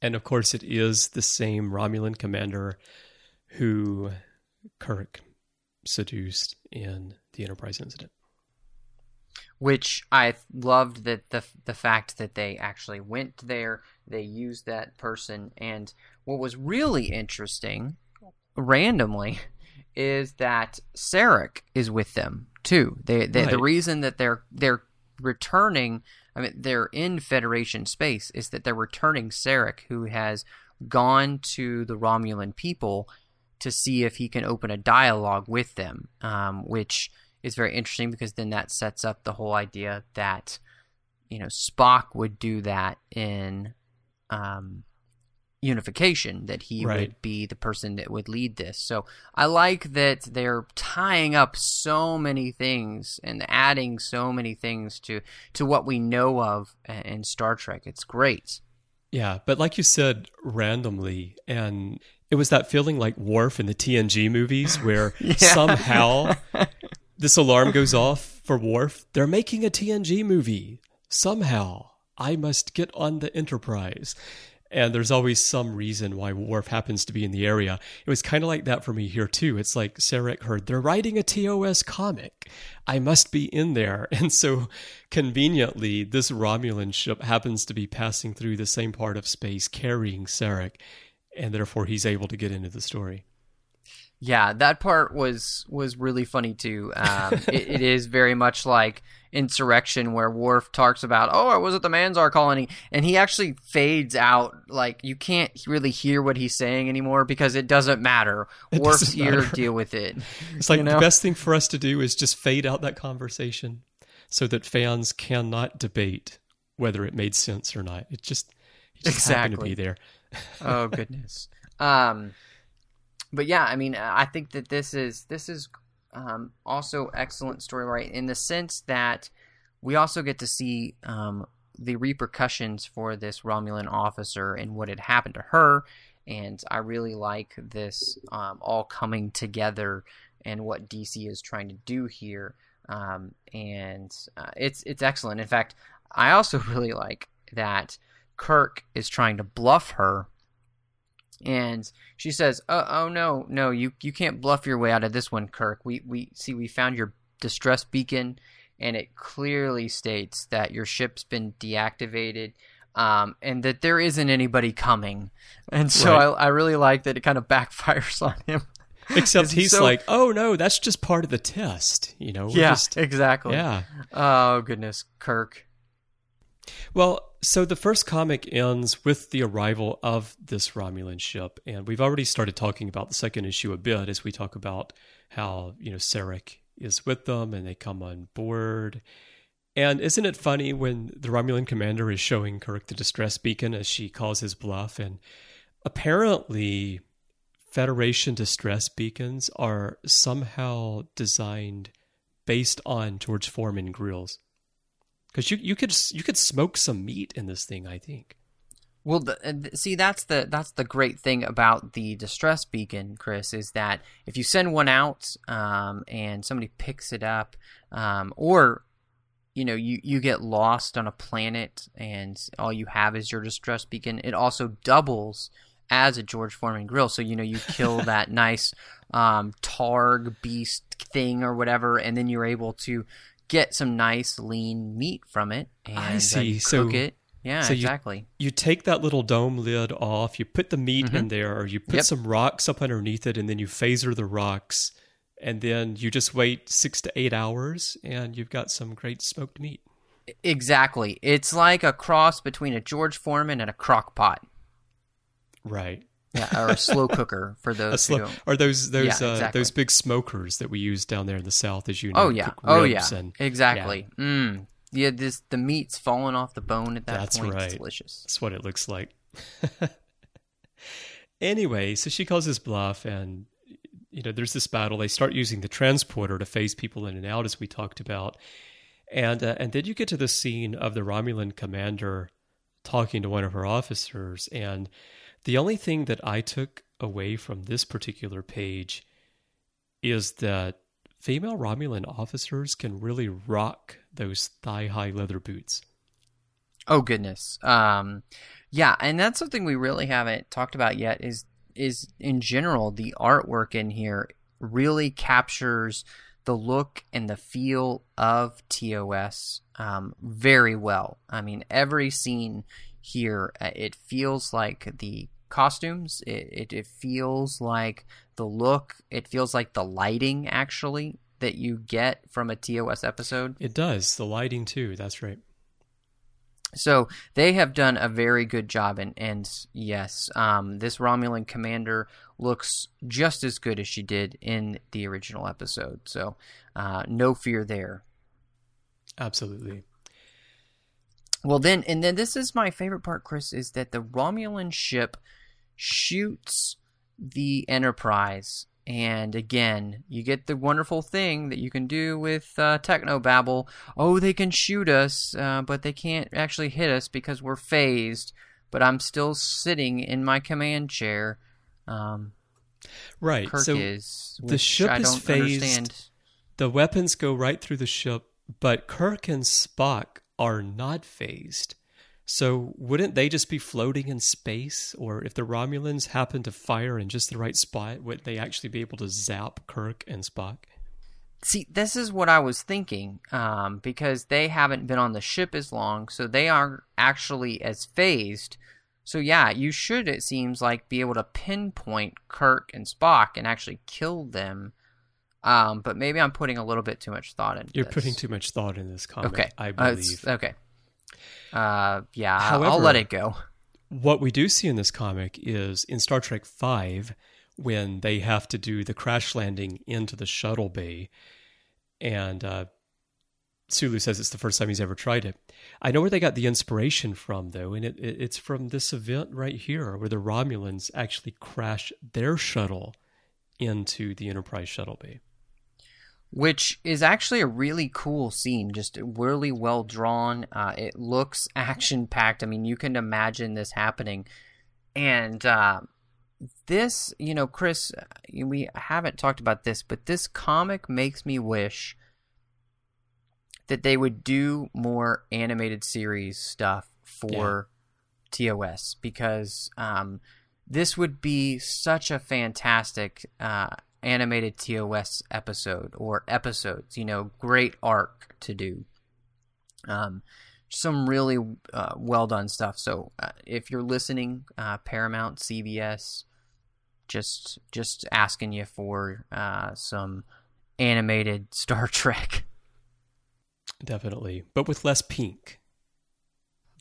And of course, it is the same Romulan commander who Kirk seduced in the Enterprise incident. Which I loved that the the fact that they actually went there, they used that person, and what was really interesting, randomly, is that Sarek is with them too. They, they the reason that they're they're returning, I mean, they're in Federation space, is that they're returning Sarek, who has gone to the Romulan people to see if he can open a dialogue with them, um, which is very interesting because then that sets up the whole idea that you know Spock would do that in um, unification that he Right. would be the person that would lead this. So I like that they're tying up so many things and adding so many things to to what we know of in Star Trek. It's great. Yeah, but like you said, randomly, and it was that feeling like Worf in the TNG movies where somehow this alarm goes off for Worf. They're making a TNG movie. Somehow, I must get on the Enterprise. And there's always some reason why Worf happens to be in the area. It was kind of like that for me here, too. It's like Sarek heard, they're writing a TOS comic. I must be in there. And so, conveniently, this Romulan ship happens to be passing through the same part of space carrying Sarek. And therefore, he's able to get into the story. Yeah, that part was was really funny too. Um, it, it is very much like Insurrection, where Worf talks about, "Oh, I was at the Manzar colony," and he actually fades out. Like you can't really hear what he's saying anymore because it doesn't matter. It Worf's doesn't ear deal with it. It's like You the best thing for us to do is just fade out that conversation so that fans cannot debate whether it made sense or not. It just, it just happened to be there. Oh goodness. Um, but yeah, I mean, I think that this is this is um, also excellent story, right? In the sense that we also get to see um, the repercussions for this Romulan officer and what had happened to her, and I really like this um, all coming together and what DC is trying to do here. Um, and uh, it's it's excellent. In fact, I also really like that Kirk is trying to bluff her and she says, "Oh, oh no, no, you you can't bluff your way out of this one, Kirk. We we see we found your distress beacon, and it clearly states that your ship's been deactivated, um, and that there isn't anybody coming. And so Right. I I really like that it kind of backfires on him. Except he's so- like, oh no, that's just part of the test. You know, yeah, just- exactly. yeah. Oh goodness, Kirk. Well, so the first comic ends with the arrival of this Romulan ship, and we've already started talking about the second issue a bit as we talk about how you know Sarek is with them and they come on board. And isn't it funny when the Romulan commander is showing Kirk the distress beacon as she calls his bluff? And apparently, Federation distress beacons are somehow designed based on George Foreman grills. Because you you could you could smoke some meat in this thing, I think. Well, the, see, that's the that's the great thing about the distress beacon, Chris, is that if you send one out um, and somebody picks it up, um, or you know you you get lost on a planet and all you have is your distress beacon, it also doubles as a George Foreman grill. So you know you kill that nice um, targ beast thing or whatever, and then you're able to get some nice lean meat from it and I uh, see. you So- cook it. Yeah, so exactly. You take that little dome lid off, you put the meat in there, or you put Mm-hmm. Yep. some rocks up underneath it, and then you phaser the rocks, and then you just wait six to eight hours, and you've got some great smoked meat. Exactly. It's like a cross between a George Foreman and a crock pot. Right. Yeah, or a slow cooker for those slow, or those those Yeah, uh, exactly. those big smokers that we use down there in the south, as you know. Oh yeah. Oh yeah. and- exactly. Mm. Yeah, this the meat's falling off the bone at that That's point. right. It's delicious. That's what it looks like. anyway, so she calls his bluff, and you know, there's this battle. They start using the transporter to phase people in and out, as we talked about, and uh, and then you get to the scene of the Romulan commander talking to one of her officers, and the only thing that I took away from this particular page is that female Romulan officers can really rock those thigh high leather boots. Oh goodness. Um, yeah, and that's something we really haven't talked about yet. Is is in general the artwork in here really captures the look and the feel of TOS um, very well. I mean, every scene here, uh, it feels like the costumes. It, it, it feels like the look. It feels like the lighting actually that you get from a TOS episode. It does. The lighting too. That's right. So they have done a very good job, and and yes, um, this Romulan commander looks just as good as she did in the original episode. So uh, no fear there. Absolutely. Well, then, and then this is my favorite part, Chris, is that the Romulan ship shoots the Enterprise. And again, you get the wonderful thing that you can do with uh, Technobabble. Oh, they can shoot us, uh, but they can't actually hit us because we're phased. But I'm still sitting in my command chair. Um, right. Kirk so is. the ship I is phased. understand. The weapons go right through the ship, but Kirk and Spock are not phased. So wouldn't they just be floating in space? Or if the Romulans happen to fire in just the right spot, would they actually be able to zap Kirk and Spock? See, this is what I was thinking, um, because they haven't been on the ship as long, so they aren't actually as phased. So yeah, you should, it seems like, be able to pinpoint Kirk and Spock and actually kill them. Um, but maybe I'm putting a little bit too much thought into You're this. putting too much thought in this comment, Okay, I Uh, believe. okay. Uh, yeah, I'll- I'll let it go. what we do see in this comic is in Star Trek V, when they have to do the crash landing into the shuttle bay, and uh, Sulu says it's the first time he's ever tried it. I know where they got the inspiration from, though, and it, it, it's from this event right here, where the Romulans actually crash their shuttle into the Enterprise shuttle bay. Which is actually a really cool scene just really well drawn. Uh, it looks action packed i mean you can imagine this happening. And uh, this you know chris uh, we haven't talked about this but this comic makes me wish that they would do more animated series stuff for tos because um, this would be such a fantastic uh, animated TOS episode or episodes. You know, great arc to do. Um, some really uh, well done stuff. So uh, if you're listening, uh, Paramount, CBS, just just asking you for uh, some animated Star Trek. Definitely, but with less pink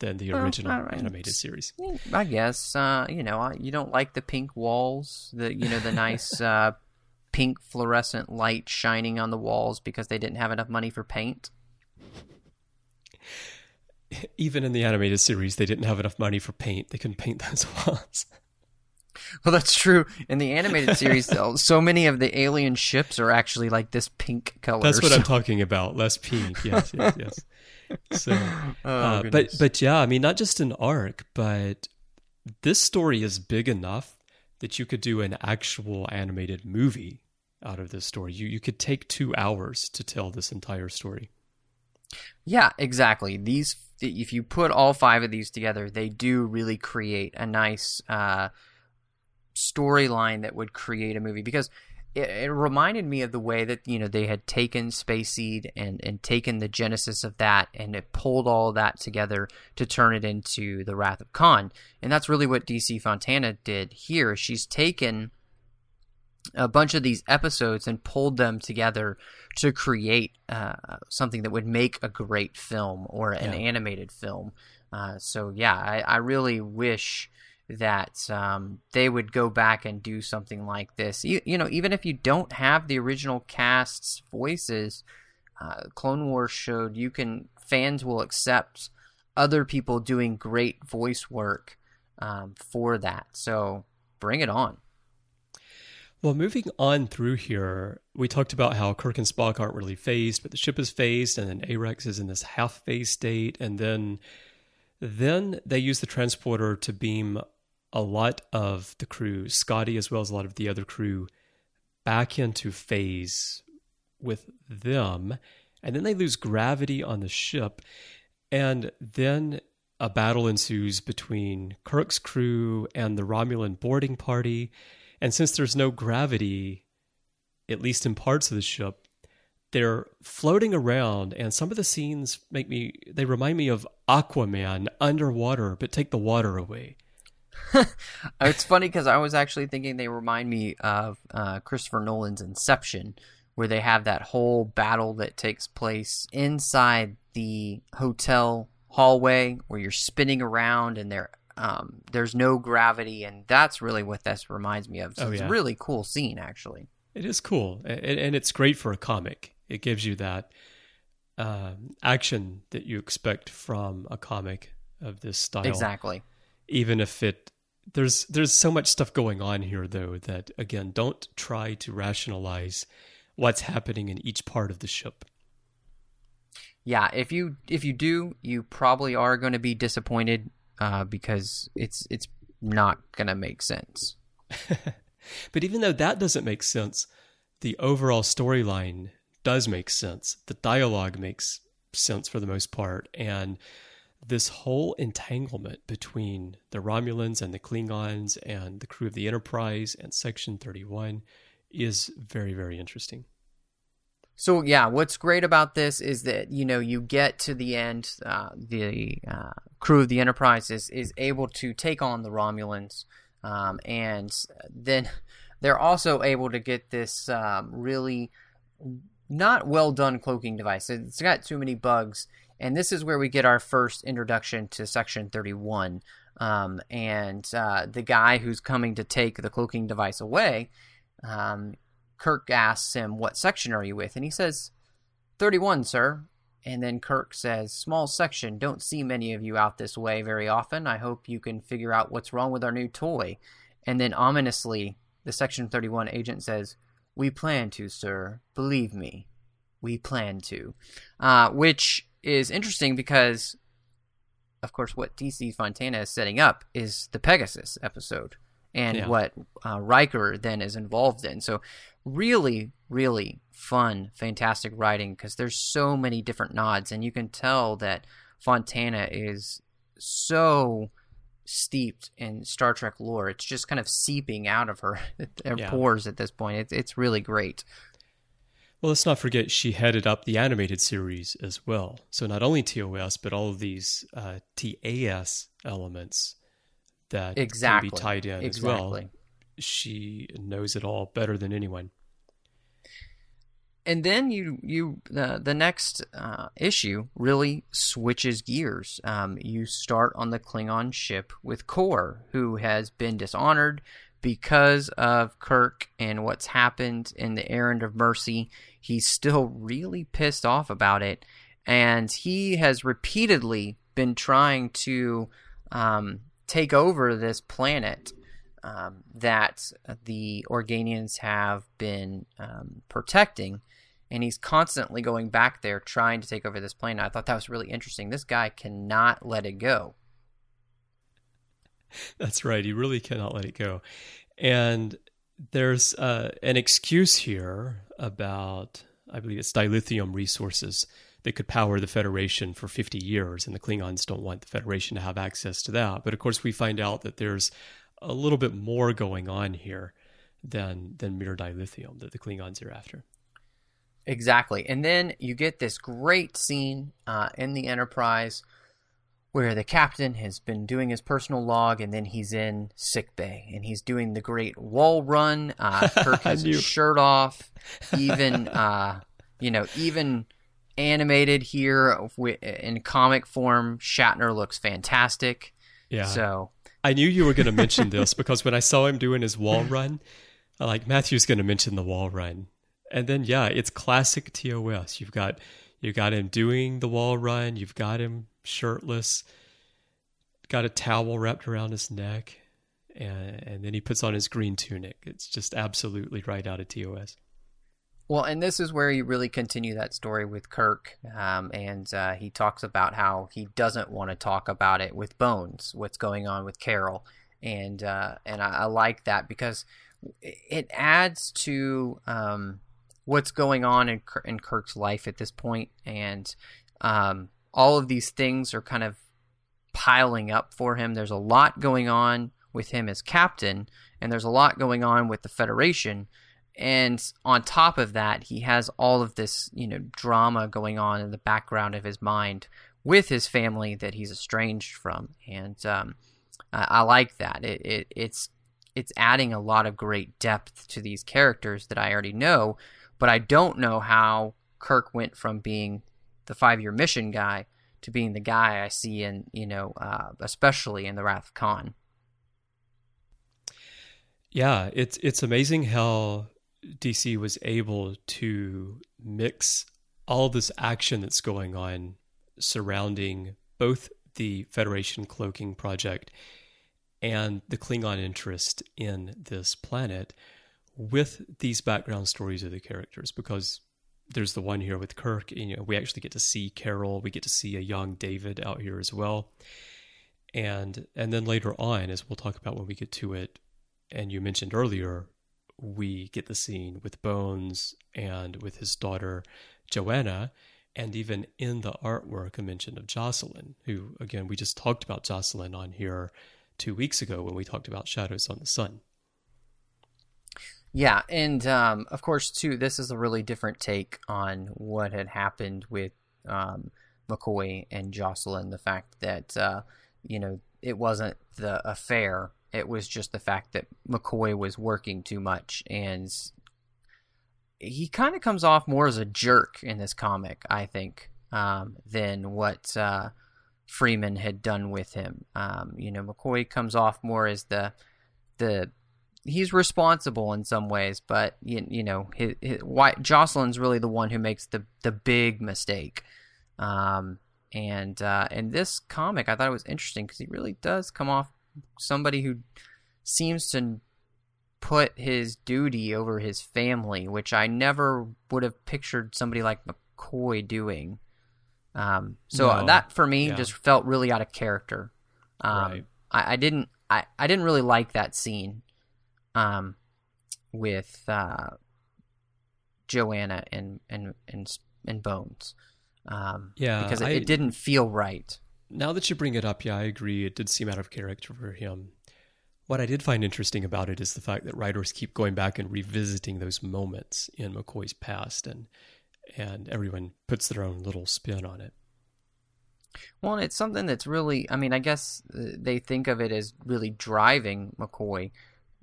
than the original right. animated series. I guess uh, you know I- you don't like the pink walls, the you know the nice uh, pink fluorescent light shining on the walls because they didn't have enough money for paint. Even in the animated series, they didn't have enough money for paint. They couldn't paint those walls. Well, that's true. In the animated series, though, so many of the alien ships are actually like this pink color. That's what so- I'm talking about. Less pink. Yes, yes, yes. So, Oh, uh, but but yeah, I mean, not just an arc, but this story is big enough that you could do an actual animated movie out of this story. You you could take two hours to tell this entire story. Yeah, exactly. These, if you put all five of these together, they do really create a nice uh, storyline that would create a movie. Because it, it reminded me of the way that you know they had taken Space Seed and and taken the genesis of that and it pulled all that together to turn it into the Wrath of Khan. And that's really what DC Fontana did here. She's taken a bunch of these episodes and pulled them together to create uh, something that would make a great film or an Yeah. animated film. Uh, so yeah, I, I really wish that um, they would go back and do something like this. You, you know, even if you don't have the original cast's voices, uh, Clone Wars showed you can fans will accept other people doing great voice work um, for that. So bring it on. Well, moving on through here, we talked about how Kirk and Spock aren't really phased, but the ship is phased, and then Arex is in this half phase state, and then then they use the transporter to beam a lot of the crew, Scotty as well as a lot of the other crew, back into phase with them, and then they lose gravity on the ship, and then a battle ensues between Kirk's crew and the Romulan boarding party. And since there's no gravity, at least in parts of the ship, they're floating around, and some of the scenes make me, they remind me of Aquaman underwater, but take the water away. it's funny because I was actually thinking they remind me of uh, Christopher Nolan's Inception, where they have that whole battle that takes place inside the hotel hallway where you're spinning around and there um, there's no gravity, and that's really what this reminds me of. So Oh, it's yeah. a really cool scene, actually. It is cool, and, and it's great for a comic. It gives you that um, action that you expect from a comic of this style. Exactly. Even if it there's there's so much stuff going on here, though, that again, don't try to rationalize what's happening in each part of the ship. Yeah, if you if you do, you probably are going to be disappointed uh, because it's it's not to make sense. But even though that doesn't make sense, the overall storyline does make sense. The dialogue makes sense for the most part. And this whole entanglement between the Romulans and the Klingons and the crew of the Enterprise and Section 31 is very, very interesting. So yeah, what's great about this is that you know you get to the end, uh, the uh, crew of the Enterprise is is able to take on the Romulans, um, and then they're also able to get this um, really not well done cloaking device. It's got too many bugs, and this is where we get our first introduction to Section Thirty One. Um, and uh, the guy who's coming to take the cloaking device away um, Kirk asks him, What section are you with? And he says, 31, sir. And then Kirk says, Small section. Don't see many of you out this way very often. I hope you can figure out what's wrong with our new toy. And then ominously, the Section 31 agent says, We plan to, sir. Believe me. We plan to. Uh, which is interesting because, of course, what DC Fontana is setting up is the Pegasus episode and Yeah. what uh, Riker then is involved in. So, really, really fun, fantastic writing because there's so many different nods, and you can tell that Fontana is so steeped in Star Trek lore. It's just kind of seeping out of her, her Yeah. pores at this point. It's it's really great. Well, let's not forget she headed up the animated series as well. So not only TOS, but all of these uh, TAS elements that Exactly. can be tied in as well. She knows it all better than anyone. and then you you uh, the next uh, issue really switches gears. Um, you start on the Klingon ship with Kor, who has been dishonored because of Kirk and what's happened in the Errand of Mercy. He's still really pissed off about it, and he has repeatedly been trying to um, take over this planet um, that the Organians have been um, protecting, and he's constantly going back there trying to take over this planet. I thought that was really interesting. This guy cannot let it go. That's right. He really cannot let it go. And there's uh, an excuse here about, I believe it's dilithium resources that could power the Federation for 50 years. And the Klingons don't want the Federation to have access to that. But of course, we find out that there's a little bit more going on here than, than mere dilithium that the Klingons are after. Exactly. And then you get this great scene uh, in the Enterprise where the captain has been doing his personal log and then he's in sick bay and he's doing the great wall run. Uh, Kirk has his shirt off, even, uh, you know, even animated here in comic form. Shatner looks fantastic. Yeah. So, I knew you were going to mention this because when I saw him doing his wall run, I like Matthew's going to mention the wall run, and then yeah, it's classic TOS. You've got you got him doing the wall run. You've got him shirtless, got a towel wrapped around his neck, and, and then he puts on his green tunic. It's just absolutely right out of TOS. Well, and this is where you really continue that story with Kirk, um, and uh, he talks about how he doesn't want to talk about it with Bones, what's going on with Carol, and uh, and I, I like that because it adds to um, what's going on in, in Kirk's life at this point, and um, all of these things are kind of piling up for him. There's a lot going on with him as captain, and there's a lot going on with the Federation. And on top of that, he has all of this, you know, drama going on in the background of his mind with his family that he's estranged from, and um, I, I, like that. It, it, it's it's adding a lot of great depth to these characters that I already know, but I don't know how Kirk went from being the five year mission guy to being the guy I see in you know, uh, especially in the Wrath of Khan. Yeah, it's it's amazing how DC was able to mix all this action that's going on surrounding both the Federation cloaking project and the Klingon interest in this planet with these background stories of the characters because there's the one here with Kirk. You know, we actually get to see Carol. We get to see a young David out here as well, and and then later on, as we'll talk about when we get to it, and you mentioned earlier, we get the scene with Bones and with his daughter Joanna, and even in the artwork, a mention of Jocelyn, who, again, we just talked about Jocelyn on here two weeks ago when we talked about Shadows on the Sun. Yeah, and um, of course, too, this is a really different take on what had happened with um, McCoy and Jocelyn. The fact that, uh, you know, it wasn't the affair, it was just the fact that McCoy was working too much and he kind of comes off more as a jerk in this comic, I think, um, than what uh, Friedman had done with him. Um, you know, McCoy comes off more as the the he's responsible in some ways, but you, you know, his, his, why, Jocelyn's really the one who makes the the big mistake. Um, and uh, in this comic, I thought it was interesting because he really does come off somebody who seems to put his duty over his family, which I never would have pictured somebody like McCoy doing. Um, so no. that for me yeah. just felt really out of character. Um, right. I, I, didn't I, I didn't really like that scene um, with uh, Joanna and and and and Bones. Um, yeah, because it, I, it didn't feel right. Now that you bring it up, yeah, I agree. It did seem out of character for him. What I did find interesting about it is the fact that writers keep going back and revisiting those moments in McCoy's past, and and everyone puts their own little spin on it. Well, it's something that's really, I mean, I guess uh, they think of it as really driving McCoy.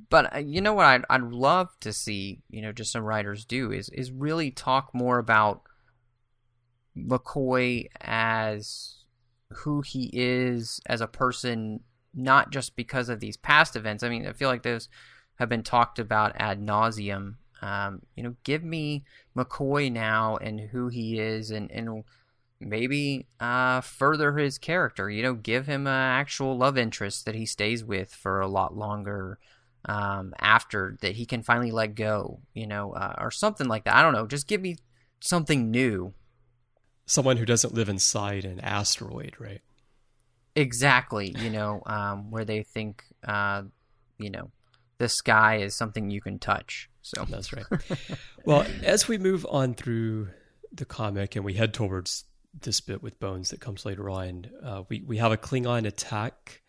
But uh, you know what I'd, I'd love to see, you know, just some writers do is is really talk more about McCoy as who he is as a person not just because of these past events. I mean, I feel like those have been talked about ad nauseum. Um, you know, give me McCoy now and who he is, and and maybe uh, further his character. You know, give him an actual love interest that he stays with for a lot longer um, after that he can finally let go. You know, uh, or something like that. I don't know. Just give me something new. Someone who doesn't live inside an asteroid, right? Exactly, you know, um, where they think, uh, you know, the sky is something you can touch. So that's right. well, as we move on through the comic and we head towards this bit with Bones that comes later on, uh, we we have a Klingon attack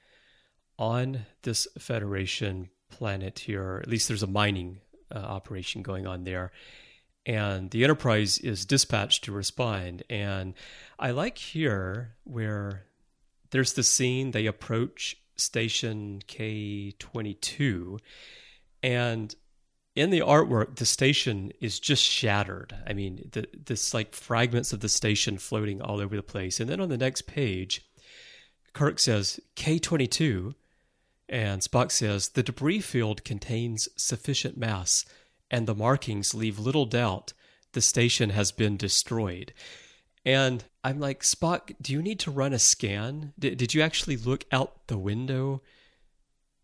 on this Federation planet here. At least there's a mining uh, operation going on there. And the Enterprise is dispatched to respond. And I like here where there's the scene they approach station K22 and in the artwork the station is just shattered. I mean, the, this like fragments of the station floating all over the place. And then on the next page Kirk says K22 and Spock says the debris field contains sufficient mass and the markings leave little doubt the station has been destroyed. And I'm like, Spock, do you need to run a scan? D- did you actually look out the window?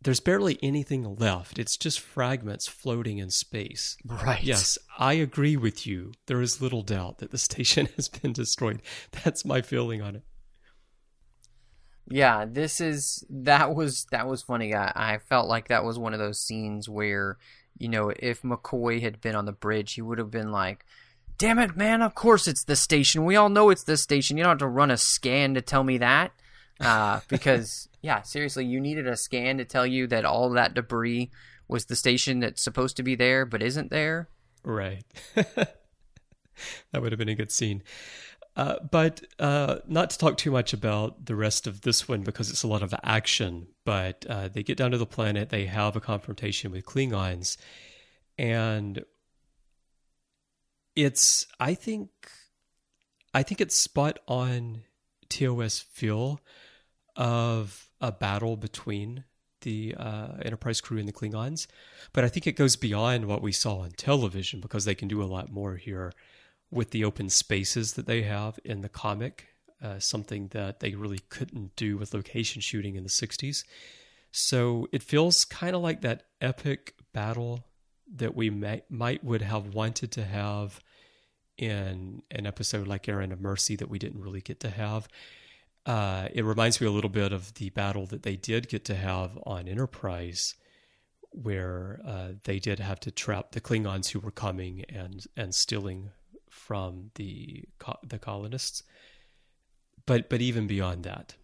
There's barely anything left. It's just fragments floating in space. Right. Yes, I agree with you. There is little doubt that the station has been destroyed. That's my feeling on it. Yeah, this is that was that was funny. I, I felt like that was one of those scenes where you know, if McCoy had been on the bridge, he would have been like, "Damn it, man! Of course it's this station. We all know it's this station. You don't have to run a scan to tell me that." Uh, because yeah, seriously, you needed a scan to tell you that all that debris was the station that's supposed to be there but isn't there. Right. that would have been a good scene. Uh, but uh, not to talk too much about the rest of this one because it's a lot of action. But uh, they get down to the planet, they have a confrontation with Klingons, and it's I think I think it's spot on TOS feel of a battle between the uh, Enterprise crew and the Klingons, but I think it goes beyond what we saw on television because they can do a lot more here with the open spaces that they have in the comic, uh, something that they really couldn't do with location shooting in the 60s. So it feels kind of like that epic battle that we may, might would have wanted to have in an episode like Errand of Mercy that we didn't really get to have. Uh, it reminds me a little bit of the battle that they did get to have on Enterprise, where uh, they did have to trap the Klingons who were coming and and stealing from the the colonists. But but even beyond that.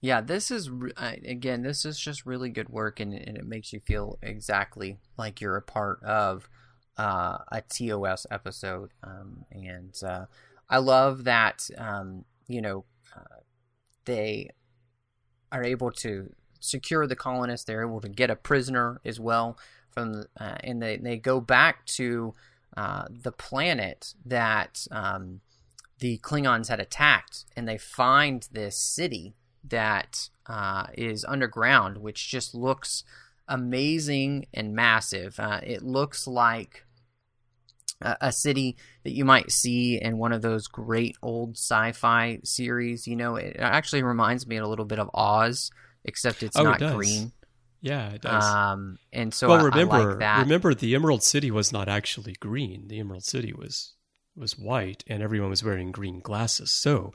Yeah, this is again. This is just really good work, and, and it makes you feel exactly like you're a part of uh, a TOS episode. Um, and uh, I love that um, you know uh, they are able to secure the colonists. They're able to get a prisoner as well from, uh, and they they go back to uh, the planet that um, the Klingons had attacked, and they find this city that uh, is underground, which just looks amazing and massive. Uh, it looks like a, a, city that you might see in one of those great old sci-fi series. You know, it actually reminds me a little bit of Oz, except it's oh, not it green. Yeah, it does. Um, and so well, I, remember, I like that. remember, the Emerald City was not actually green. The Emerald City was was white, and everyone was wearing green glasses. So,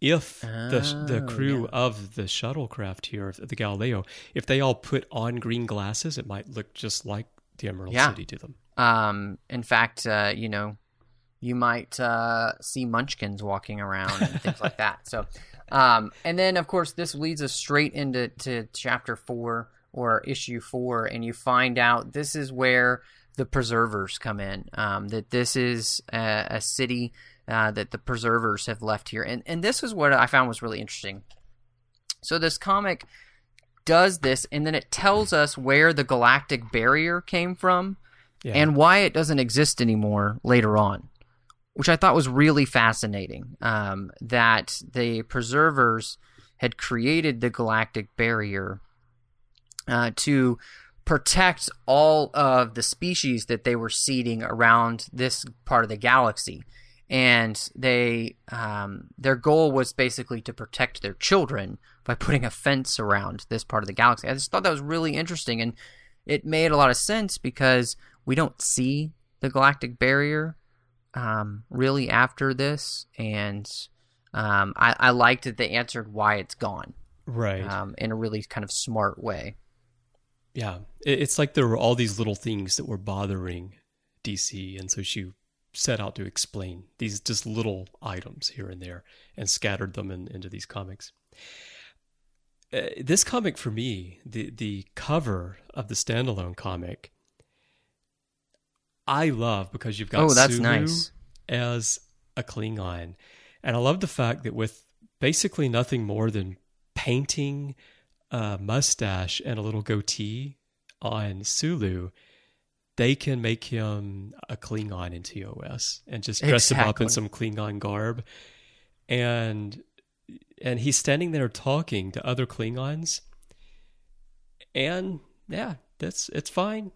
if the the Oh, crew yeah. of the shuttlecraft here, the Galileo, if they all put on green glasses, it might look just like the Emerald Yeah. City to them. Um, in fact, uh, you know, you might uh, see munchkins walking around and things like that. So, um, and then of course this leads us straight into to chapter four or issue four, and you find out this is where the preservers come in. Um, that this is a, a city uh, that the preservers have left here, and and this is what I found was really interesting. So this comic does this, and then it tells us where the galactic barrier came from Yeah. and why it doesn't exist anymore later on, which I thought was really fascinating. Um, that the preservers had created the galactic barrier uh, to protect all of the species that they were seeding around this part of the galaxy. And they, um, their goal was basically to protect their children by putting a fence around this part of the galaxy. I just thought that was really interesting, and it made a lot of sense because we don't see the galactic barrier um, really after this, and um, I, I liked that they answered why it's gone right. um, in a really kind of smart way. Yeah, it's like there were all these little things that were bothering DC, and so she set out to explain these just little items here and there and scattered them in, into these comics. Uh, this comic for me, the the cover of the standalone comic, I love because you've got Oh, that's Sulu nice. as a Klingon, and I love the fact that with basically nothing more than painting a mustache and a little goatee on Sulu, they can make him a Klingon in TOS and just dress him up in some Klingon garb. And and he's standing there talking to other Klingons. And yeah, that's it's fine.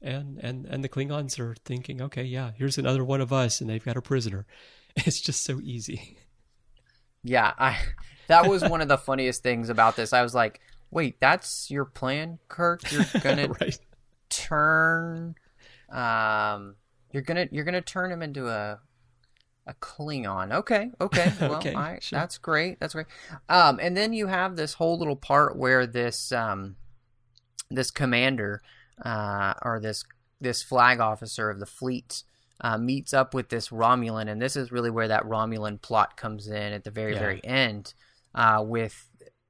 And and and the Klingons are thinking, okay, yeah, here's another one of us, and they've got a prisoner. It's just so easy. Yeah, I that was one of the funniest things about this. I was like, "Wait, that's your plan, Kirk? You're gonna right. turn, um, you're gonna you're gonna turn him into a a Klingon. Okay, okay, well, Okay, I, sure. that's great, that's great. Um, and then you have this whole little part where this um, this commander uh, or this this flag officer of the fleet uh, meets up with this Romulan, and this is really where that Romulan plot comes in at the very Yeah. very end uh, with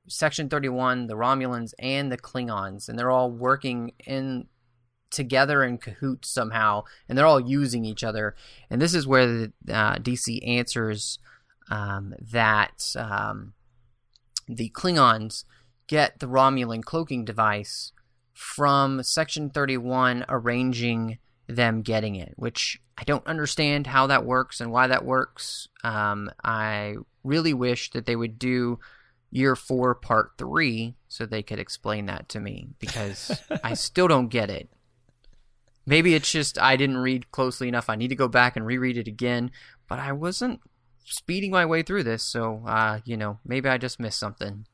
Section Thirty One, the Romulans and the Klingons, and they're all working in together in cahoots somehow, and they're all using each other. And this is where the uh, DC answers um, that um, the Klingons get the Romulan cloaking device from Section 31 arranging them getting it, which I don't understand how that works and why that works. Um, I really wish that they would do year four, part three, so they could explain that to me because I still don't get it. Maybe it's just I didn't read closely enough. I need to go back and reread it again, but I wasn't speeding my way through this, so uh, you know, maybe I just missed something.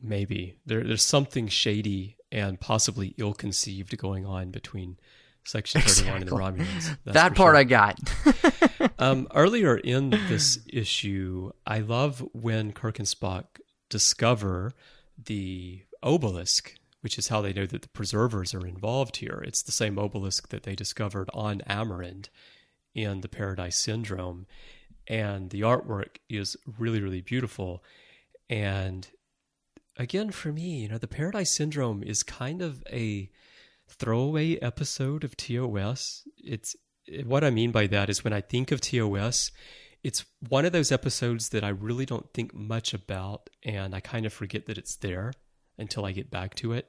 Maybe there, there's something shady and possibly ill-conceived going on between Section 31 and the Romulans. That part sure. I got. Um, earlier in this issue, I love when Kirk and Spock discover the obelisk, which is how they know that the preservers are involved here. It's the same obelisk that they discovered on Amerind in the Paradise Syndrome. And the artwork is really, really beautiful. And again, for me, you know, the Paradise Syndrome is kind of a throwaway episode of TOS. It's what I mean by that is when I think of TOS, it's one of those episodes that I really don't think much about, and I kind of forget that it's there until I get back to it.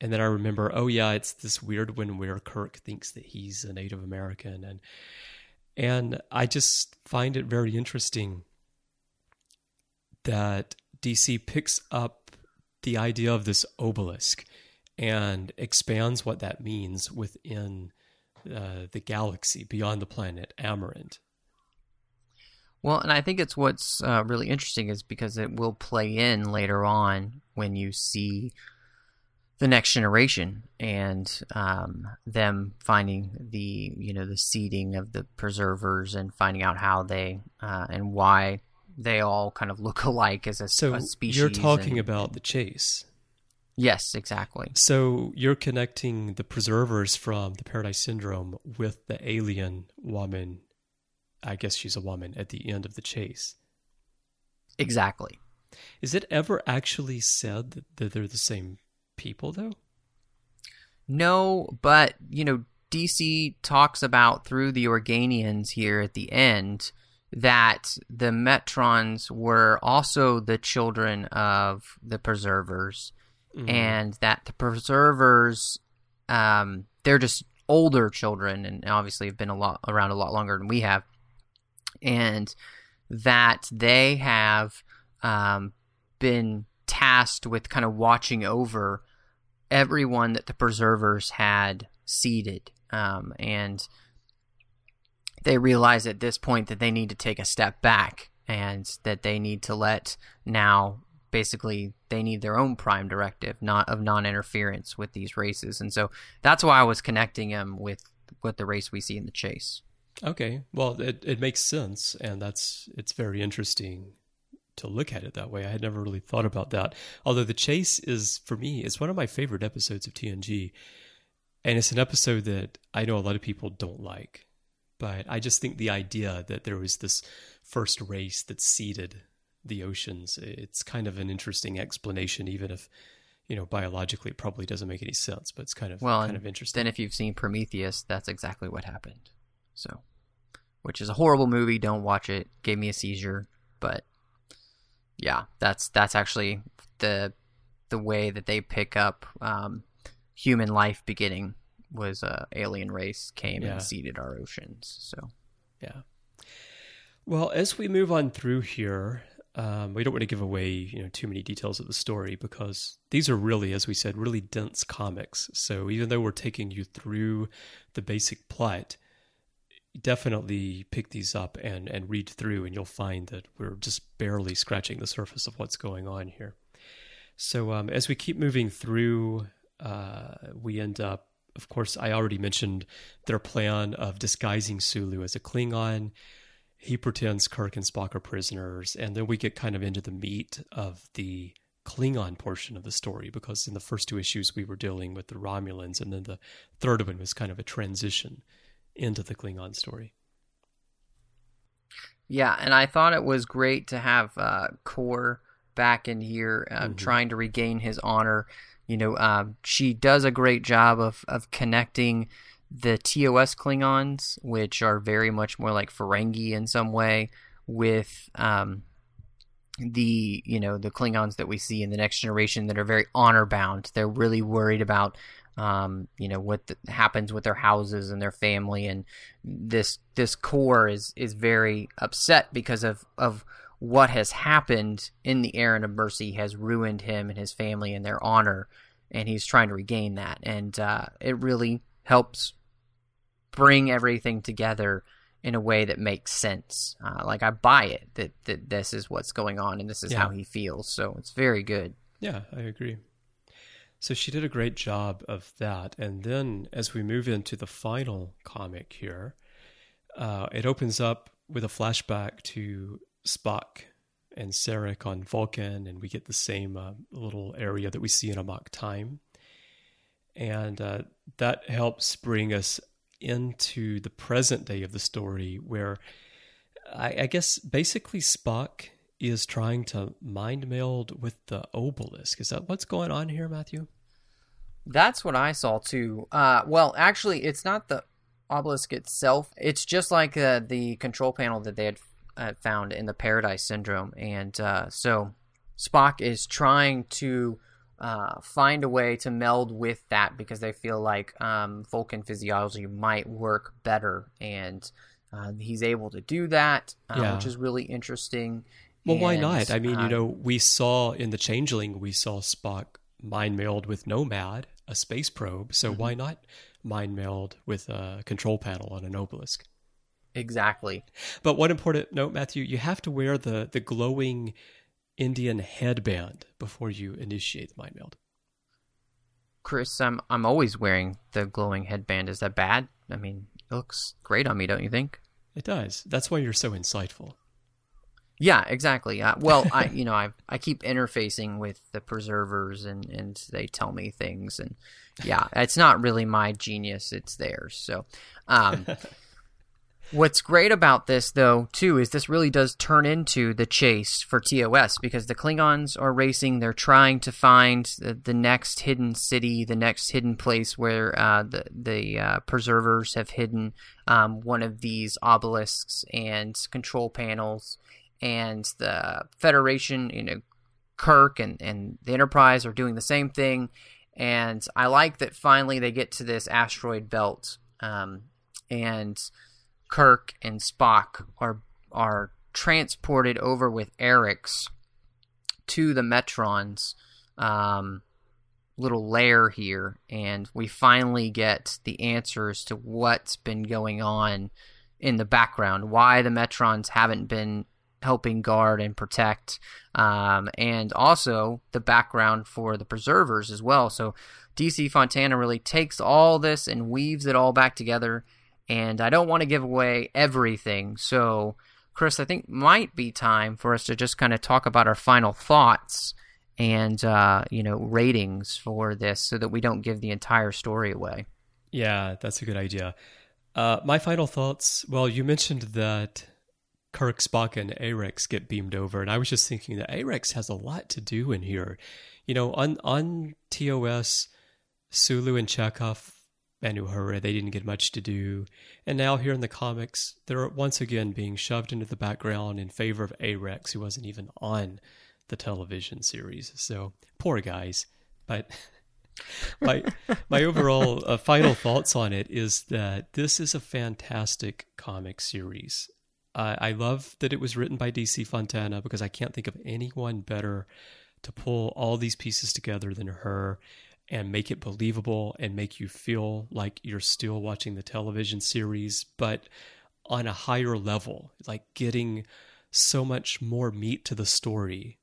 And then I remember, oh yeah, it's this weird one where Kirk thinks that he's a Native American, and and I just find it very interesting that DC picks up the idea of this obelisk and expands what that means within uh, the galaxy beyond the planet Amerind. Well, and I think it's what's uh, really interesting is because it will play in later on when you see the next generation and um, them finding the you know the seeding of the preservers and finding out how they uh, and why they all kind of look alike as a, So a species. you're talking and- about the chase. Yes, exactly. So you're connecting the preservers from the Paradise Syndrome with the alien woman. I guess she's a woman at the end of the chase. Exactly. Is it ever actually said that, they're the same people, though? No, but you know, DC talks about through the Organians here at the end that the Metrons were also the children of the Preservers, and that the Preservers, um, they're just older children, and obviously have been a lot around a lot longer than we have, and that they have um, been tasked with kind of watching over everyone that the preservers had seeded um, and they realize at this point that they need to take a step back and that they need to let now basically they need their own prime directive not of non-interference with these races and so that's why i was connecting them with with the race we see in the chase Okay. Well, it, it makes sense, and that's it's very interesting to look at it that way. I had never really thought about that. Although the chase is for me, it's one of my favorite episodes of TNG, and it's an episode that I know a lot of people don't like, but I just think the idea that there was this first race that seeded the oceans, it's kind of an interesting explanation, even if you know biologically it probably doesn't make any sense, but it's kind of well kind of interesting. then if you've seen prometheus that's exactly what happened. So which is a horrible movie. Don't watch it. Gave me a seizure. But yeah that's that's actually the the way that they pick up um, human life beginning was a alien race came Yeah. and seeded our oceans. So. Yeah. Well, as we move on through here, um, we don't want to give away you know too many details of the story because these are really, as we said, really dense comics. So even though we're taking you through the basic plot, definitely pick these up and and read through, and you'll find that we're just barely scratching the surface of what's going on here. So um, as we keep moving through, uh, we end up, of course, I already mentioned their plan of disguising Sulu as a Klingon. He pretends Kirk and Spock are prisoners, and then we get kind of into the meat of the Klingon portion of the story because in the first two issues we were dealing with the Romulans, and then the third one was kind of a transition into the Klingon story. Yeah, and I thought it was great to have uh, Kor back in here, uh, mm-hmm. trying to regain his honor. You know, uh, she does a great job of of connecting the TOS Klingons, which are very much more like Ferengi in some way, with um, the you know the Klingons that we see in the next generation that are very honor bound. They're really worried about um, you know what the, happens with their houses and their family, and this this Kor is is very upset because of of what has happened in the Errand of Mercy has ruined him and his family and their honor, and he's trying to regain that, and uh, it really helps bring everything together in a way that makes sense. Uh, like I buy it that, that this is what's going on and this is yeah. how he feels. So it's very good. Yeah, I agree. So she did a great job of that. And then as we move into the final comic here, uh, it opens up with a flashback to Spock and Sarek on Vulcan, and we get the same uh, little area that we see in Amok Time. And uh, that helps bring us into the present day of the story where I, I guess basically Spock is trying to mind meld with the obelisk. Is that what's going on here, Matthew? That's what I saw too. Uh, well, actually, it's not the obelisk itself. It's just like uh, the control panel that they had uh, found in the Paradise Syndrome, and uh, so Spock is trying to uh, find a way to meld with that because they feel like um, Vulcan physiology might work better, and uh, he's able to do that, uh, yeah. which is really interesting. Well, and, why not? I mean, you uh, know, we saw in the Changeling, we saw Spock mind meld with Nomad, a space probe. So mm-hmm. why not mind meld with a control panel on an obelisk? Exactly. But one important note, Matthew, you have to wear the the glowing Indian headband before you initiate the mind meld. Chris, I'm I'm always wearing the glowing headband. Is that bad? I mean, it looks great on me, don't you think? It does. That's why you're so insightful. Yeah, exactly. Uh, well, I you know I I keep interfacing with the preservers and and they tell me things and yeah, it's not really my genius; it's theirs. So, um, What's great about this, though, too, is this really does turn into the chase for TOS because the Klingons are racing. They're trying to find the, the next hidden city, the next hidden place where uh, the the uh, preservers have hidden um, one of these obelisks and control panels, and the Federation, you know, Kirk and and the Enterprise are doing the same thing. And I like that finally they get to this asteroid belt, um, and Kirk and Spock are are transported over with Arex to the Metron's um, little lair here, and we finally get the answers to what's been going on in the background, why the Metrons haven't been helping guard and protect, um, and also the background for the preservers as well. So DC Fontana really takes all this and weaves it all back together and I don't want to give away everything. So, Chris, I think might be time for us to just kind of talk about our final thoughts and uh, you know ratings for this, so that we don't give the entire story away. Yeah, that's a good idea. Uh, my final thoughts. Well, you mentioned that Kirk, Spock, and Arex get beamed over, and I was just thinking that Arex has a lot to do in here. You know, on on TOS, Sulu and Chekov and Uhura, they didn't get much to do. And now here in the comics, they're once again being shoved into the background in favor of Arex, who wasn't even on the television series. So poor guys. But my my overall uh, final thoughts on it is that this is a fantastic comic series. I love that it was written by DC Fontana because I can't think of anyone better to pull all these pieces together than her and make it believable and make you feel like you're still watching the television series, but on a higher level, like getting so much more meat to the story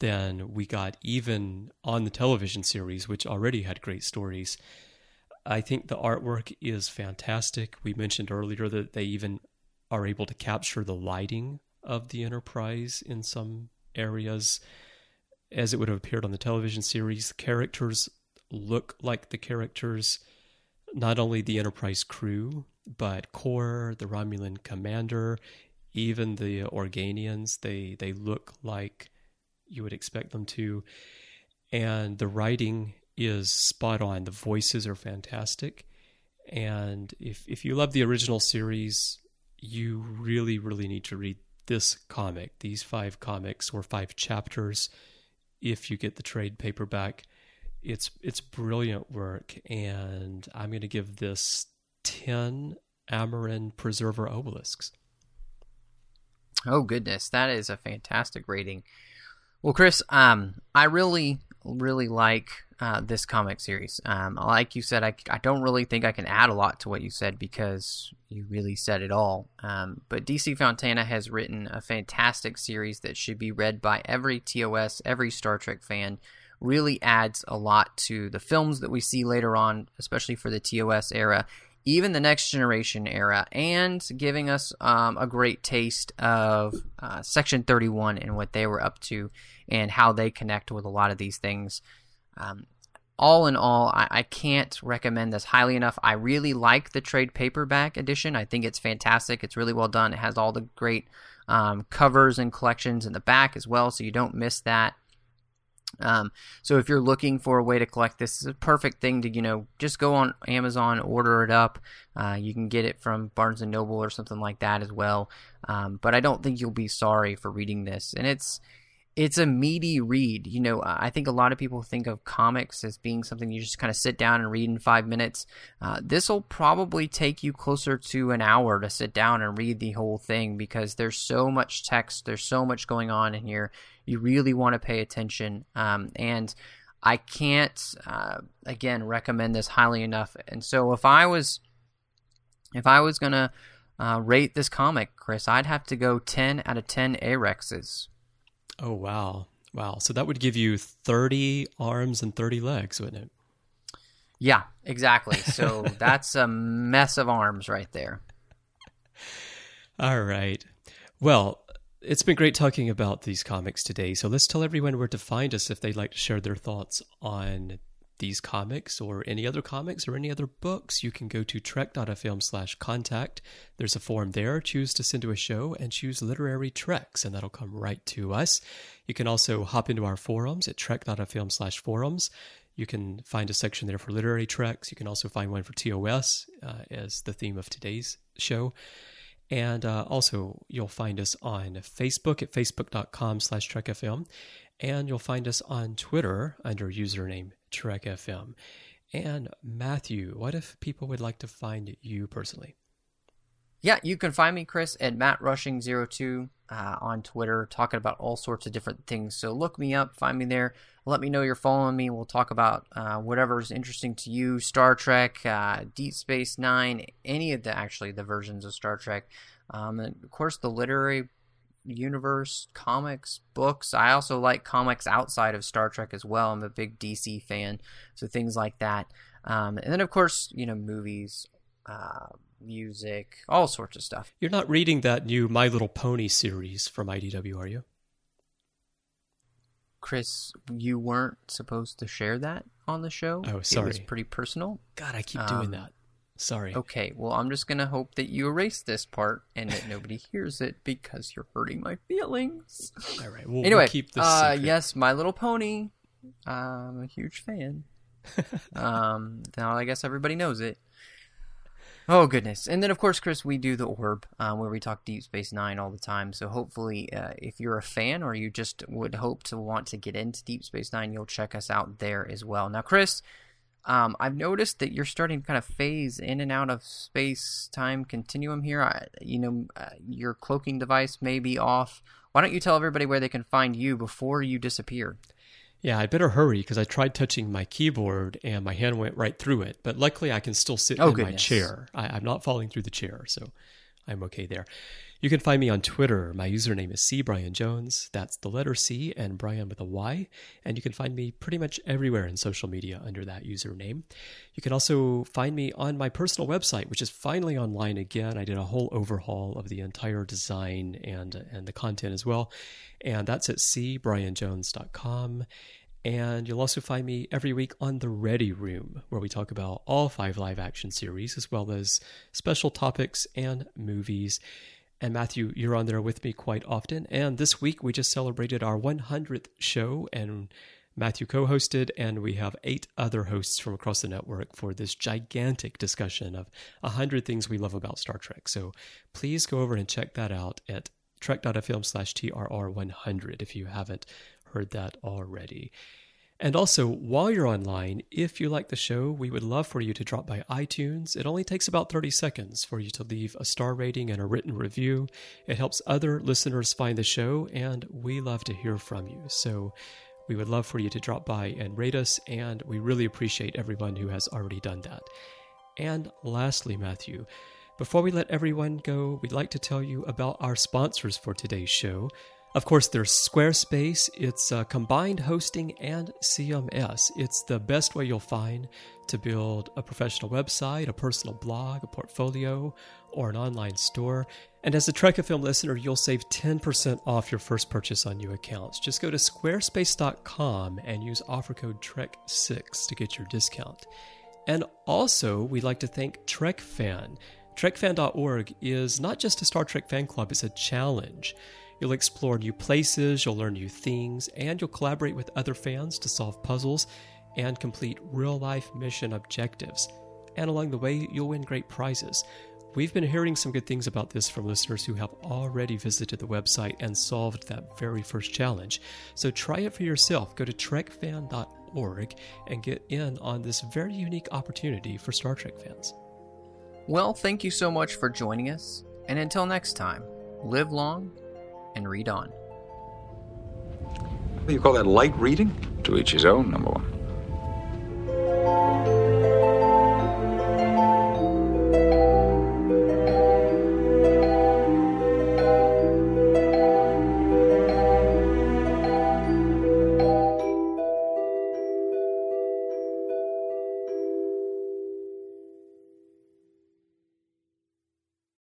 than we got even on the television series, which already had great stories. I think the artwork is fantastic. We mentioned earlier that they even are able to capture the lighting of the Enterprise in some areas. as it would have appeared on the television series. Characters look like the characters, not only the Enterprise crew, but Kor, the Romulan commander, even the Organians. They they look like you would expect them to, and the writing is spot on. The voices are fantastic, and if if you love the original series, you really really need to read this comic. These five comics or five chapters, if you get the trade paperback it's it's brilliant work, and I'm going to give this ten Amaran Preserver obelisks. Oh goodness, that is a fantastic rating. Well, Chris, um, I really, really like uh, this comic series. Um, like you said, I, I don't really think I can add a lot to what you said because you really said it all. Um, but DC Fontana has written a fantastic series that should be read by every TOS, every Star Trek fan really adds a lot to the films that we see later on, especially for the TOS era, even the next generation era, and giving us um, a great taste of uh, Section 31 and what they were up to and how they connect with a lot of these things. Um, all in all, I, I, can't recommend this highly enough. I really like the trade paperback edition. I think it's fantastic. It's really well done. It has all the great um, covers and collections in the back as well, so you don't miss that. Um, so if you're looking for a way to collect this, is a perfect thing to you know just go on Amazon, order it up. Uh, you can get it from Barnes and Noble or something like that as well. Um, but I don't think you'll be sorry for reading this, and it's it's a meaty read. You know, I think a lot of people think of comics as being something you just kind of sit down and read in five minutes. Uh, this will probably take you closer to an hour to sit down and read the whole thing because there's so much text, there's so much going on in here. You really want to pay attention. Um, and I can't, uh, again, recommend this highly enough. And so if I was, if I was gonna uh, rate this comic, Chris, I'd have to go 10 out of 10 Arexes. Oh, wow. Wow. So that would give you 30 arms and 30 legs, wouldn't it? Yeah, exactly. So that's a mess of arms right there. All right. Well, it's been great talking about these comics today. So let's tell everyone where to find us if they'd like to share their thoughts on these comics or any other comics or any other books, you can go to trek.fm slash contact. There's a form there. Choose to send to a show and choose literary treks, and that'll come right to us. You can also hop into our forums at trek.fm slash forums. You can find a section there for literary treks. You can also find one for TOS uh, as the theme of today's show. And uh, also, you'll find us on Facebook at facebook.com slash trekfm. And you'll find us on Twitter under username Trek FM. And Matthew, what if people would like to find you personally? Yeah, you can find me, Chris, at MattRushing02 uh, on Twitter, talking about all sorts of different things. So look me up, find me there. Let me know you're following me. We'll talk about uh, whatever's interesting to you Star Trek, uh, Deep Space Nine, any of the actually the versions of Star Trek. Um, and of course, the literary universe, comics, books. I also like comics outside of Star Trek as well. I'm a big DC fan, so things like that. Um, and then, of course, you know, movies, uh, music, all sorts of stuff. You're not reading that new My Little Pony series from IDW, are you? Chris, you weren't supposed to share that on the show. Oh, sorry. It was pretty personal. God, I keep doing um, that. Sorry. Okay, well, I'm just going to hope that you erase this part and that nobody hears it because you're hurting my feelings. All right, we'll, anyway, we'll keep this. Uh, yes, My Little Pony. I'm a huge fan. um, now I guess everybody knows it. Oh goodness! And then of course, Chris, we do the Orb, uh, where we talk Deep Space Nine all the time. So hopefully, uh, if you're a fan or you just would hope to want to get into Deep Space Nine, you'll check us out there as well. Now, Chris, um, I've noticed that you're starting to kind of phase in and out of space time continuum here. I, you know, uh, your cloaking device may be off. Why don't you tell everybody where they can find you before you disappear? Yeah, I better hurry because I tried touching my keyboard and my hand went right through it. But luckily, I can still sit oh, in goodness. my chair. I, am not falling through the chair, so I'm okay there. You can find me on Twitter. My username is C Brian Jones. That's the letter C and Brian with a Y. And you can find me pretty much everywhere in social media under that username. You can also find me on my personal website, which is finally online again. I did a whole overhaul of the entire design and and the content as well. And that's at cbrianjones.com. And you'll also find me every week on The Ready Room, where we talk about all five live action series, as well as special topics and movies. And Matthew, you're on there with me quite often. And this week we just celebrated our 100th show, and Matthew co hosted, and we have eight other hosts from across the network for this gigantic discussion of 100 things we love about Star Trek. So please go over and check that out at trek.fm slash TRR100 if you haven't heard that already. And also, while you're online, if you like the show, we would love for you to drop by iTunes. It only takes about 30 seconds for you to leave a star rating and a written review. It helps other listeners find the show, and we love to hear from you. So, we would love for you to drop by and rate us, and we really appreciate everyone who has already done that. And lastly, Matthew, before we let everyone go, we'd like to tell you about our sponsors for today's show. Of course, there's Squarespace. It's uh, combined hosting and CMS. It's the best way you'll find to build a professional website, a personal blog, a portfolio, or an online store. And as a Trek FM listener, you'll save 10% off your first purchase on new accounts. Just go to squarespace.com and use offer code TREK6 to get your discount. And also, we'd like to thank TrekFan. TrekFan.org is not just a Star Trek fan club, it's a challenge. You'll explore new places, you'll learn new things, and you'll collaborate with other fans to solve puzzles and complete real life mission objectives. And along the way, you'll win great prizes. We've been hearing some good things about this from listeners who have already visited the website and solved that very first challenge. So try it for yourself. Go to trekfan.org and get in on this very unique opportunity for Star Trek fans. Well, thank you so much for joining us. And until next time, live long and read on. You call that light reading? To each his own, number one.